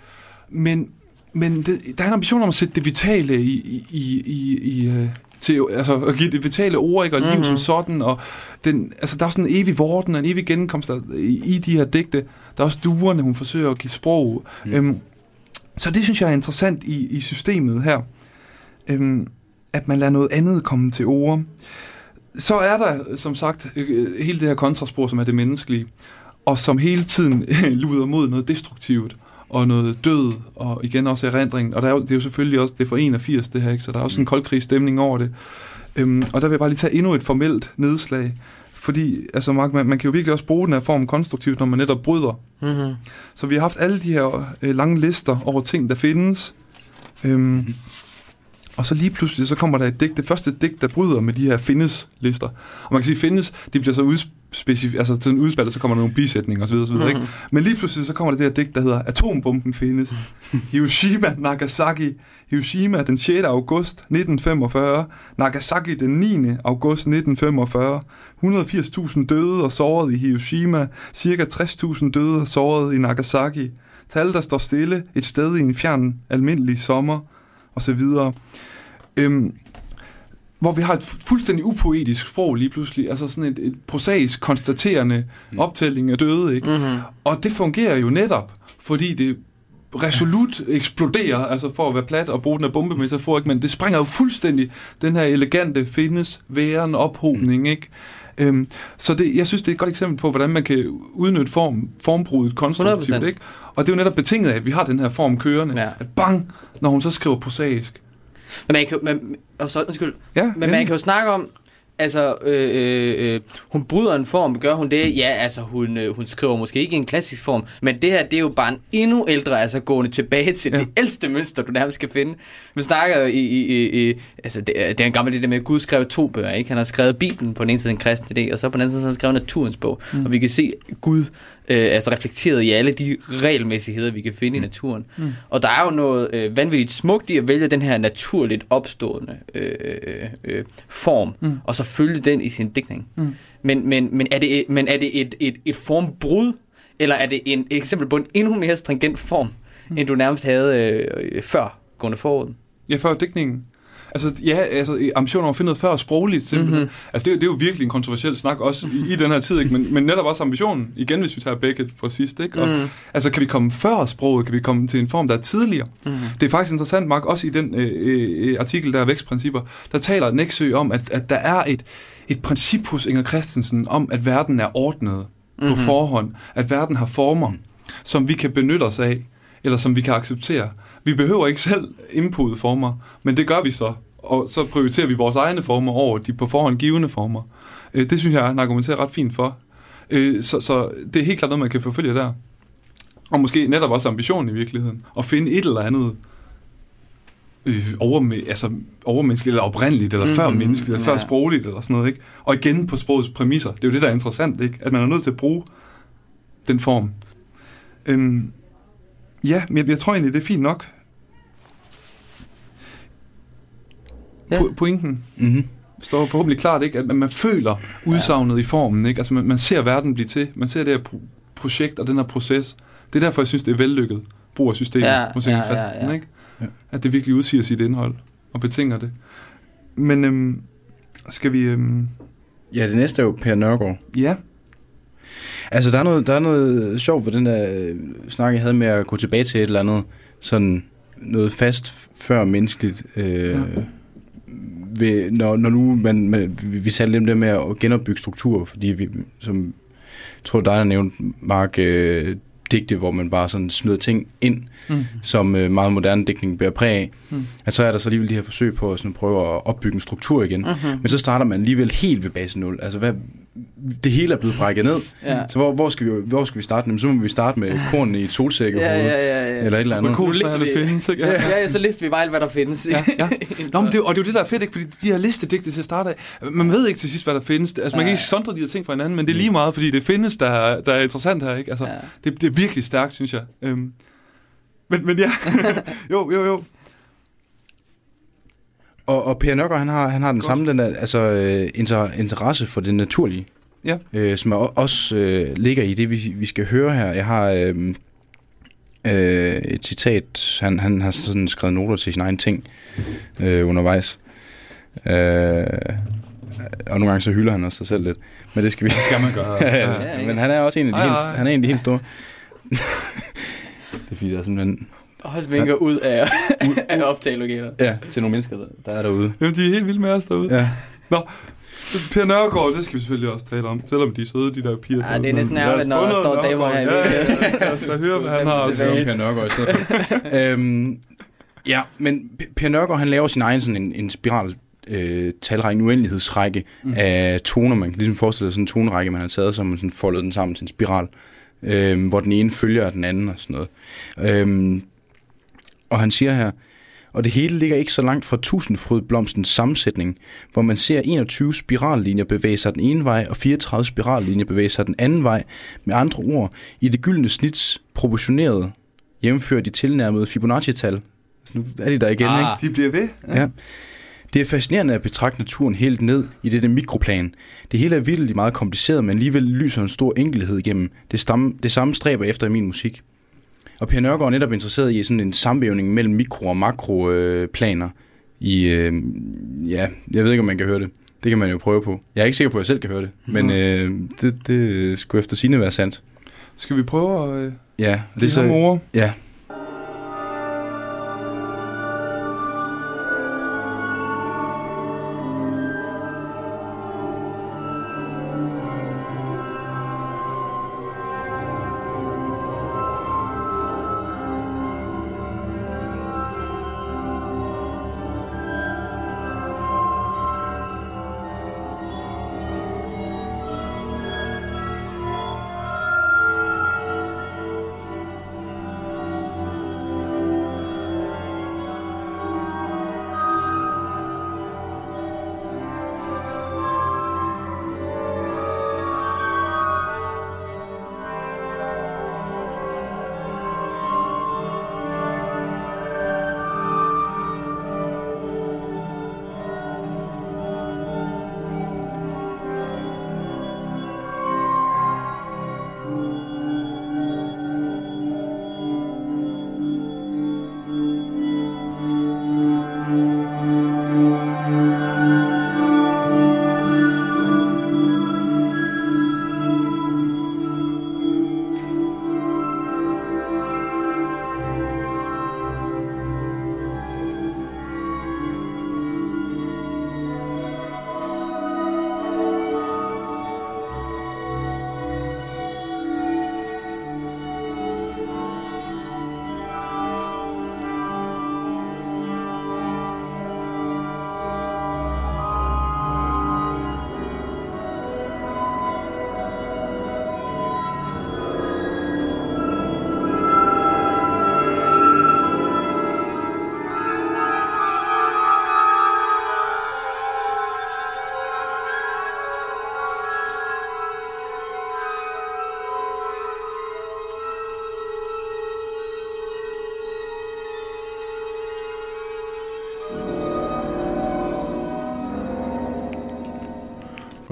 Men, men det, der er en ambition om at sætte det vitale i, i, i, i øh, til altså, at give det vitale ord ikke, og mm-hmm. liv som mhm. sådan. Og den, altså, der er sådan en evig vorden og en evig genkomst der, i, i de her digte. Der er også duerne, hun forsøger at give sprog. Mm. Øhm, så det synes jeg er interessant i, i systemet her. Øhm, at man lader noget andet komme til ord. Så er der, som sagt, øh, hele det her kontraspor, som er det menneskelige, og som hele tiden <laughs> luder mod noget destruktivt og noget død, og igen også erindring. Og der er jo, det er jo selvfølgelig også, det er for 81 det her, ikke? så der er også en koldkrigsstemning over det. Øhm, og der vil jeg bare lige tage endnu et formelt nedslag, fordi altså Mark, man, man kan jo virkelig også bruge den her form konstruktivt, når man netop bryder. Mm-hmm. Så vi har haft alle de her øh, lange lister over ting, der findes. Øhm, mm-hmm. Og så lige pludselig, så kommer der et digt, det første digt, der bryder med de her findes-lister. Og man kan sige, findes, de bliver så udspecif- altså til en udspil, så kommer der nogle bisætninger osv. osv. Mm-hmm. Ikke? Men lige pludselig, så kommer der det her digt, der hedder Atombomben findes. <laughs> Hiroshima, Nagasaki. Hiroshima den 6. august 1945. Nagasaki den 9. august 1945. 180.000 døde og sårede i Hiroshima. Cirka 60.000 døde og sårede i Nagasaki. Tal, der står stille et sted i en fjern almindelig sommer og så videre. Øhm, hvor vi har et fuldstændig upoetisk sprog lige pludselig, altså sådan et, et prosaisk konstaterende mm. optælling af døde, ikke? Mm-hmm. Og det fungerer jo netop, fordi det resolut eksploderer, altså for at være plat og bruge den af bombemetafor, ikke? men det springer jo fuldstændig den her elegante findes, væren, ophobning, mm. ikke? Øhm, så det, jeg synes, det er et godt eksempel på, hvordan man kan udnytte form, formbruddet konstruktivt. Ikke? Og det er jo netop betinget af, at vi har den her form kørende. Ja. At bang, når hun så skriver prosaisk. Men man kan, man, oh, så, undskyld, ja, men man kan jo snakke om, altså, øh, øh, øh, hun bryder en form, gør hun det? Ja, altså, hun, øh, hun skriver måske ikke en klassisk form, men det her, det er jo bare en endnu ældre, altså gående tilbage til ja. det <laughs> ældste mønster, du nærmest skal finde. Vi snakker i, i, i, i altså, det, det er en gammel det der med, at Gud skrev to bøger, ikke? Han har skrevet Bibelen på den ene side, en kristen idé, og så på den anden side, så har han skrevet Naturens bog, mm. og vi kan se Gud øh, altså reflekteret i alle de regelmæssigheder, vi kan finde mm. i naturen. Mm. Og der er jo noget øh, vanvittigt smukt i at vælge den her naturligt opstående øh, øh, øh, form, mm. og så følge den i sin digtning. Mm. Men, men, men er det, men er det et, et, et formbrud, eller er det en, et eksempel på en endnu mere stringent form, mm. end du nærmest havde øh, før gående forud? Ja, før digtningen. Altså, ja, altså, ambitionen om at finde noget før sprogligt, simpelthen. Mm-hmm. Altså, det, det er jo virkelig en kontroversiel snak, også i, i den her tid, ikke? Men, men netop også ambitionen, igen, hvis vi tager Beckett fra sidst, ikke? Og, mm. Altså, kan vi komme før sproget? Kan vi komme til en form, der er tidligere? Mm. Det er faktisk interessant, Mark, også i den øh, øh, artikel, der er vækstprincipper, der taler Nexø om, at, at der er et, et princip hos Inger Christensen om, at verden er ordnet mm-hmm. på mhm. forhånd, at verden har former, som vi kan benytte os af, eller som vi kan acceptere. Vi behøver ikke selv input former, men det gør vi så, og så prioriterer vi vores egne former over de på forhånd givende former. Øh, det synes jeg, han argumenterer ret fint for. Øh, så, så det er helt klart noget, man kan forfølge der. Og måske netop også ambitionen i virkeligheden. At finde et eller andet øh, over, altså, overmenneskeligt, eller oprindeligt, eller mm-hmm. før menneskeligt, eller ja. før sprogligt, eller sådan noget. Ikke? Og igen på sprogets præmisser. Det er jo det, der er interessant, ikke? at man er nødt til at bruge den form. Øhm, ja, men jeg, jeg tror egentlig, det er fint nok. Ja. Po- pointen mm-hmm. står forhåbentlig klart, ikke? at man føler udsagnet ja. i formen. Ikke? Altså, man, man ser verden blive til. Man ser det her pro- projekt og den her proces. Det er derfor, jeg synes, det er vellykket brug af systemet ja, hos Inger ja, Christensen. Ja, ja. Ikke? Ja. At det virkelig udsiger sit indhold og betinger det. Men øhm, skal vi... Øhm... Ja, det næste er jo Per Nørgaard. Ja. Altså, der er noget, der er noget sjovt ved den der øh, snak, jeg havde med at gå tilbage til et eller andet, sådan noget fast før menneskeligt. Øh, ja. Ved, når, når nu man, man, vi, satte lidt det med at genopbygge struktur, fordi vi, som jeg tror dig, der nævnte, Mark, øh, digte, hvor man bare sådan smider ting ind, mm. som øh, meget moderne digtning bærer præg af. Mm. At så er der så alligevel de her forsøg på at sådan prøve at opbygge en struktur igen. Mm-hmm. Men så starter man alligevel helt ved base 0. Altså, hvad, det hele er blevet brækket ned. ja. Så hvor, hvor, skal vi, hvor skal vi starte? Jamen, så må vi starte med korn i et solsække ja, ja, ja, ja. eller et eller andet. Hvor cool, det findes, ikke? Ja. ja, ja, så lister vi bare alt, hvad der findes. Ja, ja. <laughs> Nå, men det, og det er jo det, der er fedt, ikke? Fordi de her listedigte til at starte af, man ved ikke til sidst, hvad der findes. Altså, man kan ikke sondre de her ting fra hinanden, men det er lige meget, fordi det findes, der, der er interessant her, ikke? Altså, ja. det, det er virkelig stærkt, synes jeg. Øhm, men, men ja, <laughs> jo, jo, jo. Og, og Per Nørgaard, han har, han har den Godt. samme den der, altså, øh, inter, interesse for det naturlige ja. øh, som er, også øh, ligger i det, vi, vi skal høre her. Jeg har øh, øh, et citat, han, han har sådan skrevet noter til sin egen ting øh, undervejs. Øh, og nogle gange så hylder han også sig selv lidt. Men det skal vi... Det skal man gøre. ja, <laughs> ja, ja. Men han er også en af de, ej, helt, ej. Han er en af de helt store. <laughs> det er fordi, der er simpelthen... Også vinker ud af, <laughs> af optagelokaler. Ja, til nogle mennesker, der, der er derude. Jamen, de er helt vilde med os derude. Ja. Nå, Per Nørgaard, det skal vi selvfølgelig også tale om, selvom de er søde, de der piger. Ja, det er næsten ærgerligt, når der står damer her. Ja, ja, ja. Lad os høre, hvad han har at sige. Per Nørgaard i stedet for. <laughs> øhm, ja, men Per Nørgaard, han laver sin egen sådan en, en spiral øh, talrække, en uendelighedsrække mm. af toner. Man kan ligesom forestille sig sådan en tonerække, man har taget, så man sådan foldet den sammen til en spiral, øh, hvor den ene følger den anden og sådan noget. Øh, og han siger her, og det hele ligger ikke så langt fra tusindfrødblomstens sammensætning, hvor man ser 21 spirallinjer bevæge sig den ene vej, og 34 spirallinjer bevæge sig den anden vej. Med andre ord, i det gyldne snits proportioneret, jævnfører de tilnærmede Fibonacci-tal. Så nu er de der igen, ah. ikke? De bliver ved. Ja. ja. Det er fascinerende at betragte naturen helt ned i dette mikroplan. Det hele er vildt meget kompliceret, men alligevel lyser en stor enkelhed igennem. Det, stamme, det samme stræber efter i min musik. Og Per Nørgaard er netop interesseret i sådan en samvævning mellem mikro- og makroplaner. Øh, I, øh, ja, jeg ved ikke, om man kan høre det. Det kan man jo prøve på. Jeg er ikke sikker på, at jeg selv kan høre det, men øh, det, det skulle efter sine være sandt. Skal vi prøve at... Øh, ja, det er så... Ja,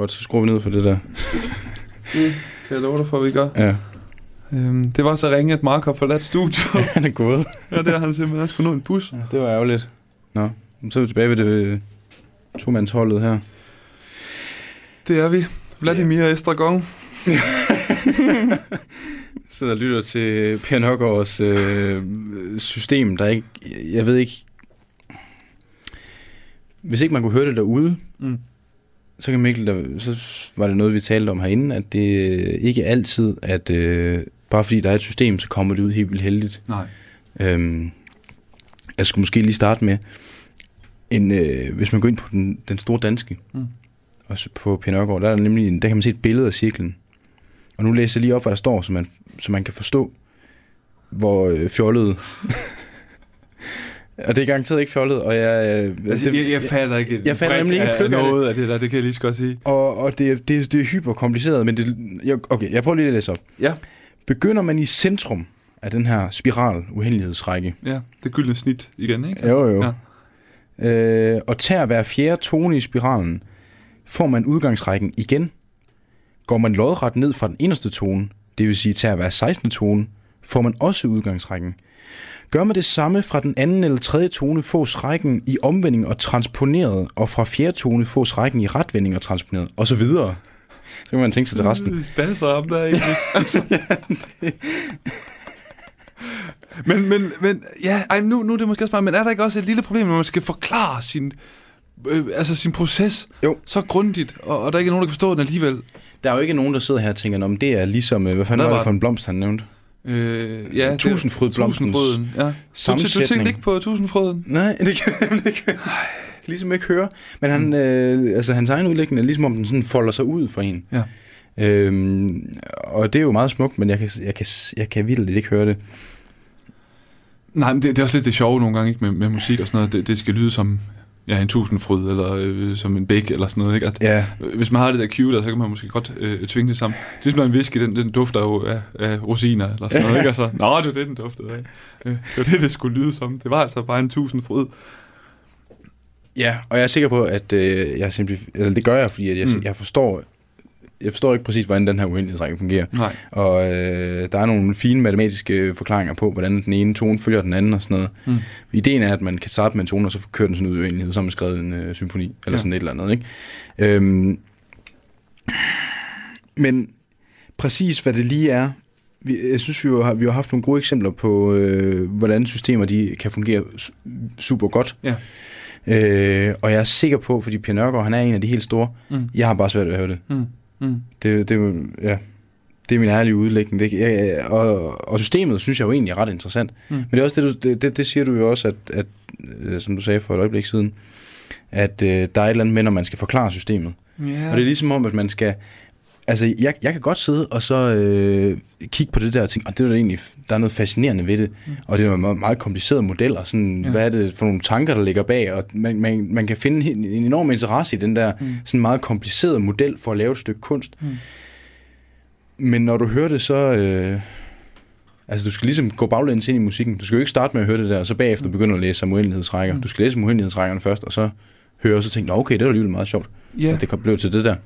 Godt, så skruer vi ned for det der. det <laughs> kan jeg love dig for, at vi gør. Ja. Øhm, det var så ringe, at Mark har forladt studiet. <laughs> ja, han er gået. ja, det er han simpelthen. Han skulle nå en bus. Ja, det var ærgerligt. Nå, så er vi tilbage ved det to-mandsholdet her. Det er vi. Vladimir ja. Estragon. så <laughs> der lytter til Per Nørgaards øh, system, der ikke... Jeg ved ikke... Hvis ikke man kunne høre det derude, mm. Så, kan Mikkel, der, så var det noget, vi talte om herinde, at det ikke altid, at øh, bare fordi der er et system, så kommer det ud helt vildt heldigt. Nej. Øhm, jeg skulle måske lige starte med, en, øh, hvis man går ind på den, den store danske, mm. også på Nørgaard, der, er der, nemlig, der kan man se et billede af cirklen. Og nu læser jeg lige op, hvad der står, så man, så man kan forstå, hvor øh, fjollet... og det er garanteret ikke fjollet, og jeg... Øh, altså, det, jeg, jeg fatter ikke jeg fatter nemlig ikke af noget af det der, det kan jeg lige så godt sige. Og, og det, det, det er hyperkompliceret, men det... Jeg, okay, jeg prøver lige at læse op. Ja. Begynder man i centrum af den her spiral uheldighedsrække. Ja, det gyldne snit igen, ikke? Jo, jo. Ja. Øh, og tager hver fjerde tone i spiralen, får man udgangsrækken igen. Går man lodret ned fra den inderste tone, det vil sige tager hver 16. tone, får man også udgangsrækken. Gør man det samme fra den anden eller tredje tone, fås rækken i omvending og transponeret, og fra fjerde tone fås rækken i retvending og transponeret, og så videre. Så kan man tænke sig til resten. Det passer om der egentlig. ja, <laughs> men, men, men, ja, ej, nu, nu er det måske også bare, men er der ikke også et lille problem, når man skal forklare sin, øh, altså sin proces jo. så grundigt, og, og der er ikke nogen, der kan forstå den alligevel? Der er jo ikke nogen, der sidder her og tænker, om det er ligesom, øh, hvad fanden var det for en blomst, han nævnte? Øh, ja, Tusindfrødblomstens ja. Du, du tænkte ikke på tusindfrøden? Nej, det kan, det kan ligesom ikke høre. Men han, mm. øh, altså, hans egen udlægning er ligesom, om den sådan folder sig ud for en. Ja. Øhm, og det er jo meget smukt, men jeg kan, jeg kan, jeg kan virkelig ikke høre det. Nej, men det, det er også lidt det sjove nogle gange ikke med, med musik og sådan noget. Det, det skal lyde som ja, en tusindfryd, eller øh, som en bæk, eller sådan noget. Ikke? At, ja. Hvis man har det der cue der, så kan man måske godt øh, tvinge det sammen. Det er som en whisky, den, den dufter jo af, af rosiner, eller sådan noget. Ikke? Altså, Nå, det var det, den duftede af. Øh, det var det, det skulle lyde som. Det var altså bare en tusindfryd. Ja, og jeg er sikker på, at øh, jeg simpelthen, eller det gør jeg, fordi at jeg, mm. jeg forstår jeg forstår ikke præcis, hvordan den her uendelighedsrække fungerer. Nej. Og øh, der er nogle fine matematiske forklaringer på, hvordan den ene tone følger den anden og sådan noget. Mm. Ideen er, at man kan starte med en tone, og så kører den sådan ud i uendelighed, så har man skrevet en øh, symfoni, eller ja. sådan et eller andet. Ikke? Øhm, men præcis hvad det lige er, vi, jeg synes, vi har, vi har haft nogle gode eksempler på, øh, hvordan systemer de kan fungere super godt. Ja. Øh, og jeg er sikker på, fordi Pierre Nørgaard, han er en af de helt store, mm. jeg har bare svært ved at høre det. Mm. Mm. Det, det, ja, det er min ærlige udlægning. Det, ja, og, og systemet synes jeg jo egentlig er ret interessant. Mm. Men det er også det, du, det, det, siger du jo også, at, at, øh, som du sagde for et øjeblik siden, at øh, der er et eller andet med, når man skal forklare systemet. Yeah. Og det er ligesom om, at man skal altså, jeg, jeg kan godt sidde og så øh, kigge på det der ting, og det er der egentlig, der er noget fascinerende ved det, mm. og det er nogle meget komplicerede modeller, sådan, ja. hvad er det for nogle tanker, der ligger bag, og man, man, man kan finde en enorm interesse i den der mm. sådan meget komplicerede model for at lave et stykke kunst. Mm. Men når du hører det, så... Øh, altså, du skal ligesom gå baglæns ind i musikken. Du skal jo ikke starte med at høre det der, og så bagefter mm. begynde at læse om uendelighedsrækker. Mm. Du skal læse om uendelighedsrækkerne først, og så høre, og så tænke, okay, det var alligevel meget sjovt, yeah. at det blev til det der.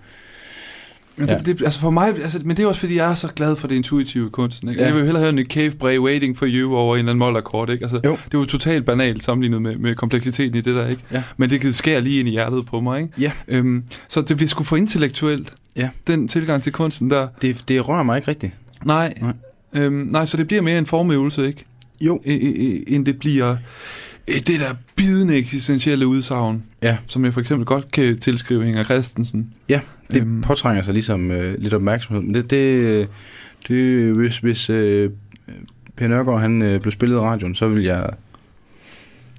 Men, ja. det, det, altså for mig, altså, men det er også fordi, jeg er så glad for det intuitive kunsten. Ikke? Ja. Jeg vil jo hellere høre Nick Cave Bray Waiting for You over en eller anden målakkord. Ikke? Altså, jo. det er jo totalt banalt sammenlignet med, med kompleksiteten i det der. ikke. Ja. Men det skære lige ind i hjertet på mig. Ikke? Ja. Øhm, så det bliver sgu for intellektuelt, ja. den tilgang til kunsten der. Det, det rører mig ikke rigtigt. Nej. Nej. Øhm, nej, så det bliver mere en formøvelse, ikke? Jo. I, i, end det bliver det der bidende eksistentielle udsagn, ja. som jeg for eksempel godt kan tilskrive Inger Christensen. Ja, det øhm. påtrænger sig ligesom øh, lidt opmærksomhed. Men det, det, det hvis, hvis øh, Per Nørgaard han øh, blev spillet i radioen, så vil jeg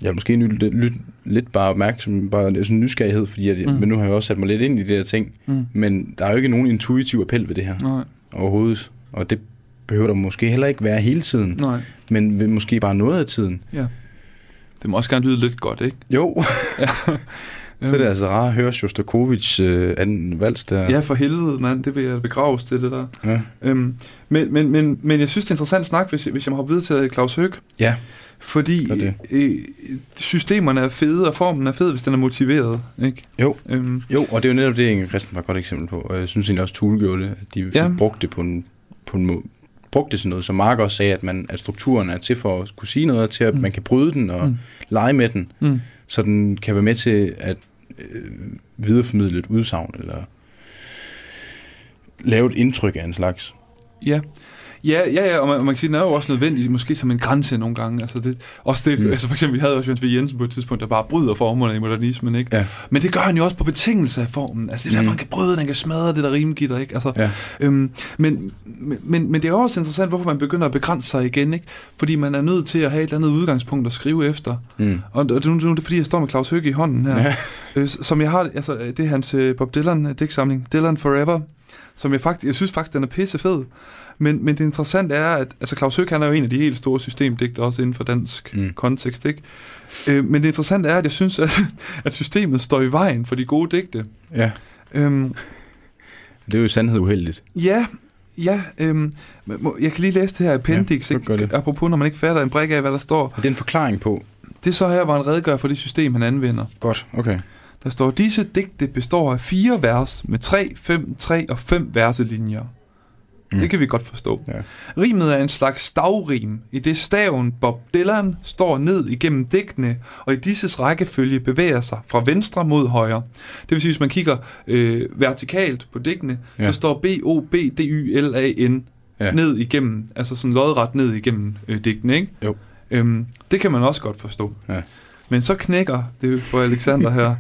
jeg måske lytte lyt, lidt bare opmærksom, bare sådan nysgerrighed, fordi at, mm. men nu har jeg også sat mig lidt ind i det her ting, mm. men der er jo ikke nogen intuitiv appel ved det her Nej. overhovedet, og det behøver der måske heller ikke være hele tiden, Nej. men måske bare noget af tiden. Ja. Det må også gerne lyde lidt godt, ikke? Jo. <laughs> ja. <laughs> Så er det altså rart at høre Shostakovich øh, anden vals der. Ja, for helvede, mand. Det vil jeg begraves til, det der. Ja. Øhm, men, men, men, men jeg synes, det er interessant snak, hvis, hvis jeg må hoppe videre til Claus Høg. Ja. Fordi det. Øh, systemerne er fede, og formen er fed, hvis den er motiveret. Ikke? Jo. Øhm. jo, og det er jo netop det, Inge Christen var et godt eksempel på. Og jeg synes egentlig også, Tool gjorde det. At de ja. brugte det på en, på en måde brugte sådan noget, som Mark også sagde, at, man, at strukturen er til for at kunne sige noget, til at mm. man kan bryde den og mm. lege med den, mm. så den kan være med til at øh, videreformidle et udsagn, eller lave et indtryk af en slags. Ja, Ja, ja, ja og, man, og man kan sige, den er jo også nødvendig, måske som en grænse nogle gange. Altså, det, også det, mm. altså for eksempel, vi havde også Jens V. Jensen på et tidspunkt, der bare bryder formerne i modernismen, ikke? Ja. Men det gør han jo også på betingelse af formen. Altså, det er derfor, mm. han kan bryde, han kan smadre det der rimgitter, ikke? Altså, ja. øhm, men, men, men det er også interessant, hvorfor man begynder at begrænse sig igen, ikke? Fordi man er nødt til at have et eller andet udgangspunkt at skrive efter. Mm. Og, og det, nu, nu er det fordi, jeg står med Claus Høgge i hånden her. Ja. Øh, som jeg har, altså, det er hans uh, Bob Dylan digtsamling, Dylan Forever, som jeg faktisk, jeg synes faktisk, den er pisse fed. Men, men det interessante er, at altså Claus Høgh, han er jo en af de helt store systemdigter, også inden for dansk mm. kontekst, ikke? Øh, men det interessante er, at jeg synes, <laughs> at, at systemet står i vejen for de gode digte. Ja. Øhm, det er jo i sandhed uheldigt. Ja, Ja, øhm, jeg kan lige læse det her appendix, ja, ikke? apropos når man ikke fatter en brik af, hvad der står. Det er en forklaring på. Det er så her, hvor han redegør for det system, han anvender. Godt, okay. Der står, disse digte består af fire vers med tre, fem, tre og fem verselinjer. Mm. Det kan vi godt forstå. Ja. Rimet er en slags stavrim, i det staven Bob Dylan står ned igennem digtene, og i disses rækkefølge bevæger sig fra venstre mod højre. Det vil sige, hvis man kigger øh, vertikalt på digtene, ja. så står B-O-B-D-Y-L-A-N ja. ned igennem, altså sådan lodret ned igennem øh, digtene, ikke? Jo. Øhm, det kan man også godt forstå. Ja. Men så knækker det for Alexander her.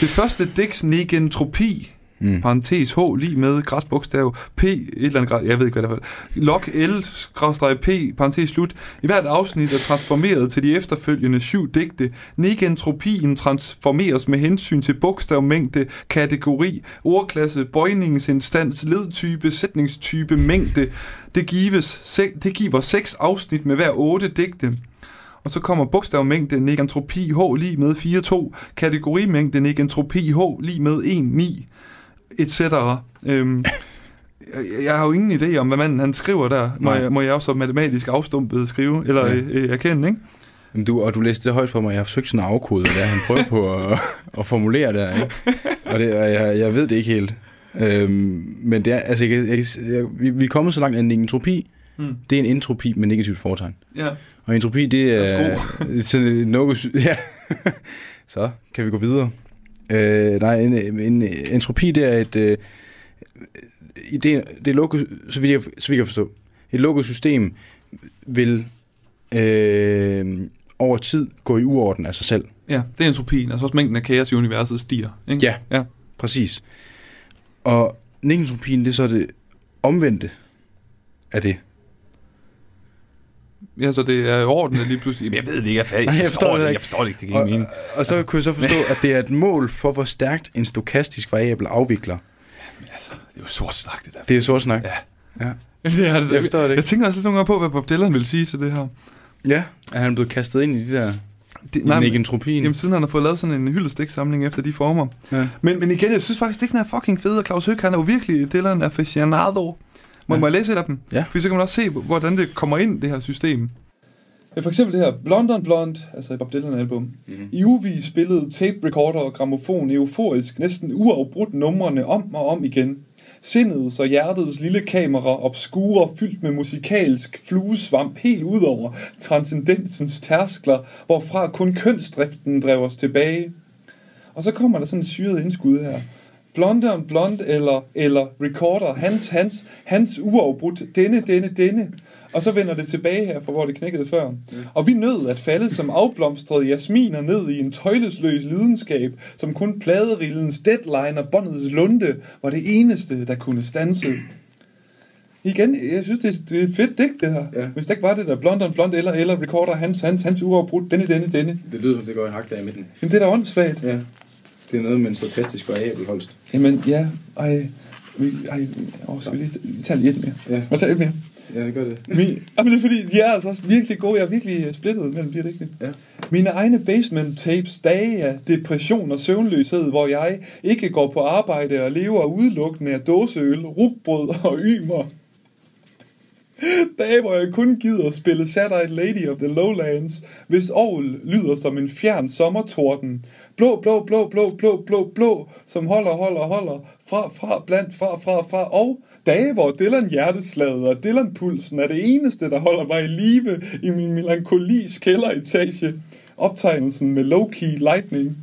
det første digts negentropi mm. parentes H, lige med græsbogstav, P, et eller andet, jeg ved ikke, hvad det er. Log L, græsstreg P, parentes slut. I hvert afsnit er transformeret til de efterfølgende syv digte. Negentropien transformeres med hensyn til bogstavmængde, kategori, ordklasse, bøjningsinstans, ledtype, sætningstype, mængde. Det, gives, det giver seks afsnit med hver otte digte og så kommer bogstavmængde negentropi H lige med 4,2, kategorimængde negentropi H lige med 1,9 etc. Øhm, jeg har jo ingen idé om, hvad manden han skriver der. Må, jeg, må jeg også matematisk afstumpet skrive, eller ja. øh, erkende, ikke? Men du, og du læste det højt for mig. Jeg har forsøgt sådan at afkode, hvad han prøver på at, at formulere der. Ikke? Og, det, og jeg, jeg ved det ikke helt. Øhm, men det er, altså, jeg, jeg, jeg, vi, vi er kommet så langt, at en entropi, mm. det er en entropi med negativt fortegn. Ja. Og entropi, det er <laughs> sådan noget, <laughs> ja. så kan vi gå videre. Øh, nej, en, en, en entropi, det er et... Øh, det, det er lukket, så vidt, jeg, så vidt jeg forstå. Et lukket system vil øh, over tid gå i uorden af sig selv. Ja, det er entropien. Altså også mængden af kaos i universet stiger. Ikke? Ja, ja, præcis. Og negentropien, det er så det omvendte af det. Ja, så det er ordentligt lige pludselig. <laughs> jeg ved det ikke, jeg, jeg, jeg, jeg forstår det ikke. Jeg forstår det ikke, det giver mening. Og, og så kunne jeg så forstå, at det er et mål for, hvor stærkt en stokastisk variabel afvikler. Jamen, altså, det er jo sort snak, det der. Det er sort snak? Ja. ja. Jamen, <laughs> det er det. Jeg forstår det ikke. Jeg tænker også lidt nogle gange på, hvad Bob Dylan vil sige til det her. Ja, er han blevet kastet ind i de der det, nej, negentropien. Jamen, siden han har fået lavet sådan en hyldestiksamling efter de former. Ja. Men, men igen, jeg synes faktisk, det er fucking fed, og Claus Høgh, han er jo virkelig Dylan aficionado. Må, ja. må jeg læse et af dem? Ja. For så kan man også se, hvordan det kommer ind, det her system. For eksempel det her Blonde on Blonde, altså Bob Dylan album. Mm-hmm. I uvis spillede tape recorder og gramofon euforisk næsten uafbrudt numrene om og om igen. Sindets og hjertets lille kamera obskure fyldt med musikalsk fluesvamp helt ud over transcendensens tærskler, hvorfra kun kønsdriften drev os tilbage. Og så kommer der sådan en syret indskud her. Blonde on Blonde eller, eller Recorder, hans, hans, hans uafbrudt, denne, denne, denne. Og så vender det tilbage her, fra hvor det knækkede før. Ja. Og vi nød at falde som afblomstrede jasminer ned i en tøjlesløs lidenskab, som kun pladerillens deadline og båndets lunde var det eneste, der kunne stanse. Igen, jeg synes, det er, det er et fedt digt, det her. Ja. Hvis det ikke var det der blond on blond eller, eller recorder hans, hans, hans uafbrudt, denne, denne, denne. Det lyder som det går i hak der i midten. Jamen, det er da åndssvagt. Ja. Det er noget med en stokastisk variabel holst. Jamen, ja, ej, vi, ej, åh, skal vi lige vi tager et mere? Ja. Vi tager et mere. Ja, det gør det. Men, ja, men det er fordi, de er altså også virkelig gode. Jeg er virkelig splittet mellem de her digte. Ja. Mine egne basement tapes dage af depression og søvnløshed, hvor jeg ikke går på arbejde og lever udelukkende af dåseøl, rugbrød og ymer. Dage, hvor jeg kun gider spille Saturday Lady of the Lowlands, hvis Aarhus lyder som en fjern sommertorden. Blå, blå, blå, blå, blå, blå, blå, som holder, holder, holder, fra, fra, blandt, fra, fra, fra, og dage, hvor Dylan hjerteslaget og Dylan pulsen er det eneste, der holder mig i live i min melankolis kælderetage. Optegnelsen med low-key lightning.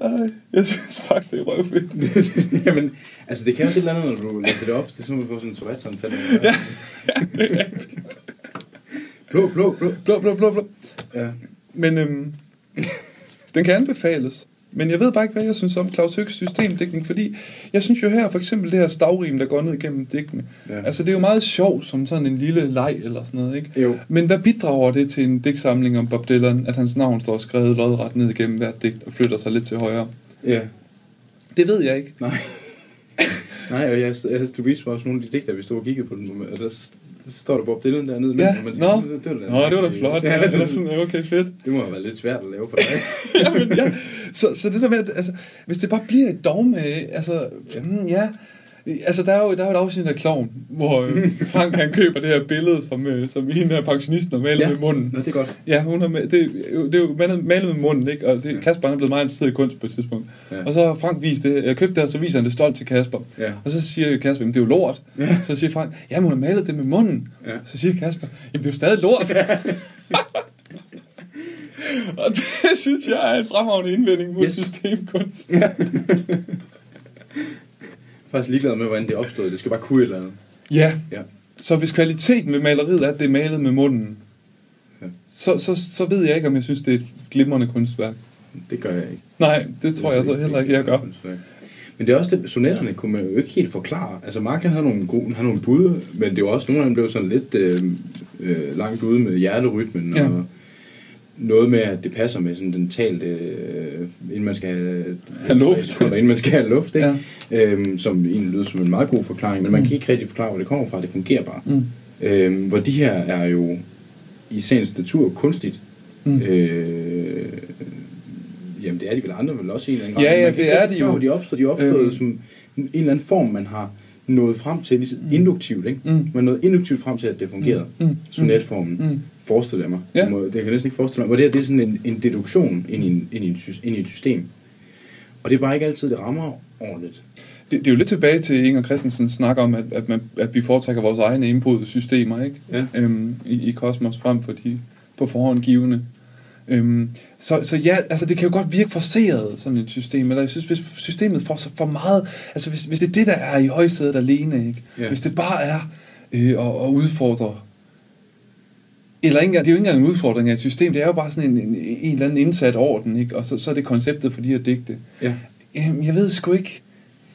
Ej, jeg synes faktisk, det er røvfedt. <laughs> Jamen, altså det kan også et eller andet, når du læser det op. Det er sådan, at du får sådan en Tourette-anfald. ja, <laughs> ja, blå, blå, blå. Blå, blå, blå, blå. Ja. Men øhm, den kan anbefales. Men jeg ved bare ikke, hvad jeg synes om Claus Høgs systemdækning, fordi jeg synes jo her, for eksempel det her stavrim, der går ned igennem dækkene, ja. altså det er jo meget sjovt som sådan en lille leg eller sådan noget, ikke? Jo. Men hvad bidrager det til en digtsamling om Bob Dylan, at hans navn står skrevet lodret ned igennem hvert digt og flytter sig lidt til højre? Ja. Det ved jeg ikke. Nej. <laughs> Nej, og jeg, jeg, du viste mig også nogle af de digter, vi stod og kiggede på den, og der, så står der Bob Dylan dernede. Ja, men, nå. Det, det, var, nå, det var da flot. Ja, <laughs> det var sådan, okay, fedt. Det må have været lidt svært at lave for dig. <laughs> ja, men, ja. Så, så det der med, altså, hvis det bare bliver et dogme, altså, jamen, ja, Altså, der er jo, der er jo et afsnit af Kloven, hvor øh, Frank han køber det her billede, som, øh, som hende her pensionisten har malet ja. med munden. Ja, det er godt. Ja, hun har, det, det er jo malet, malet med munden, ikke? Og det. Kasper er blevet meget interesseret i kunst på et tidspunkt. Ja. Og så har Frank vist det, jeg købte det, og så viser han det stolt til Kasper. Ja. Og så siger Kasper, jamen det er jo lort. Ja. Så siger Frank, jamen hun har malet det med munden. Ja. Så siger Kasper, jamen det er jo stadig lort. Ja. <laughs> og det synes jeg er en fremragende indvending mod yes. systemkunst. Ja <laughs> faktisk ligeglad med, hvordan det opstod. Det skal bare kunne et eller andet. Ja. ja. Så hvis kvaliteten ved maleriet er, at det er malet med munden, ja. så, så, så ved jeg ikke, om jeg synes, det er et glimrende kunstværk. Det gør jeg ikke. Nej, det tror jeg, jeg så heller ikke, jeg gør. Men det er også det, sonetterne kunne man jo ikke helt forklare. Altså Mark havde nogle, gode, havde nogle bud, men det var også, nogle af dem blev sådan lidt øh, øh, langt ude med hjerterytmen, ja. og noget med, at det passer med sådan den talte, øh, inden man skal have, have luft. Eller <laughs> inden man skal have luft, ikke? Ja. Øhm, som egentlig lyder som en meget god forklaring, men man mm. kan ikke rigtig forklare, hvor det kommer fra. Det fungerer bare. Mm. Øhm, hvor de her er jo i sagens natur kunstigt. Mm. Øh, jamen det er de vel andre vel også i en eller anden Ja, ja, det er de jo. De opstår, de opstår øhm. som en eller anden form, man har nået frem til, ligesom mm. induktivt, ikke? Mm. Man nåede induktivt frem til, at det fungerede. Mm. mm. Sonetformen. Mm forestiller jeg mig. Ja. Må, det kan jeg næsten ikke forestille mig. Hvor det her det er sådan en, en deduktion ind i, en, ind, i en, ind i et system. Og det er bare ikke altid, det rammer ordentligt. Det, det er jo lidt tilbage til Inger Christensen snak om, at, at, man, at vi foretrækker vores egne indbrudte systemer ikke? Ja. Øhm, i, i kosmos frem for de på forhånd givende. Øhm, så, så ja, altså det kan jo godt virke forseret, sådan et system, eller jeg synes, hvis systemet får så for meget, altså hvis, hvis det er det, der er i højsædet alene, ikke? Ja. hvis det bare er øh, at, at udfordre eller ikke, det er jo ikke engang en udfordring af et system, det er jo bare sådan en, en, en eller anden indsat orden, ikke? og så, så er det konceptet for de her digte. Ja. Jamen, jeg ved sgu ikke,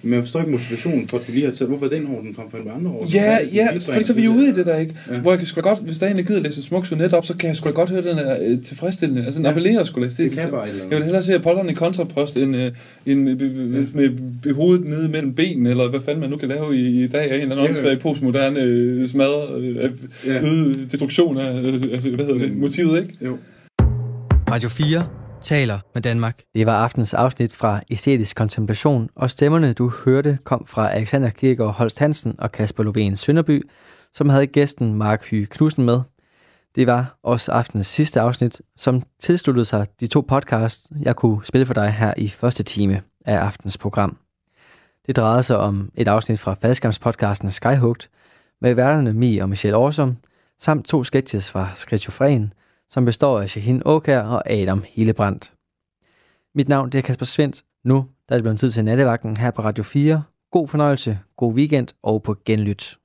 men jeg forstår ikke motivationen for, at du lige har taget, hvorfor den orden frem for en andre orden? Ja, ja, for så er vi ude i det der, ikke? Ja. Hvor jeg kan sgu godt, hvis der er en, der gider læse smuk sonet op, så kan jeg sgu da godt høre, den er øh, tilfredsstillende. Altså, den ja. appellerer sgu da Det kan bare Jeg vil hellere se Apollon i kontrapost, end, øh, end med, ja. med hovedet nede mellem benene, eller hvad fanden man nu kan lave i, i dag, af en eller anden ja. postmoderne øh, smadret øh, ja. øget destruktion af, øh, hvad hedder det, motivet, ikke? Jo. Radio 4 taler med Danmark. Det var aftens afsnit fra Æstetisk Kontemplation, og stemmerne, du hørte, kom fra Alexander Kirkegaard Holst Hansen og Kasper Lovén Sønderby, som havde gæsten Mark Hy Knudsen med. Det var også aftens sidste afsnit, som tilsluttede sig de to podcasts, jeg kunne spille for dig her i første time af aftens program. Det drejede sig om et afsnit fra faldskærmspodcasten Skyhugt, med værterne Mie og Michelle Årsom, samt to sketches fra Skritofren, som består af Shahin Åkær og Adam Hillebrandt. Mit navn det er Kasper Svendt. Nu der er det blevet tid til nattevagten her på Radio 4. God fornøjelse, god weekend og på genlyt.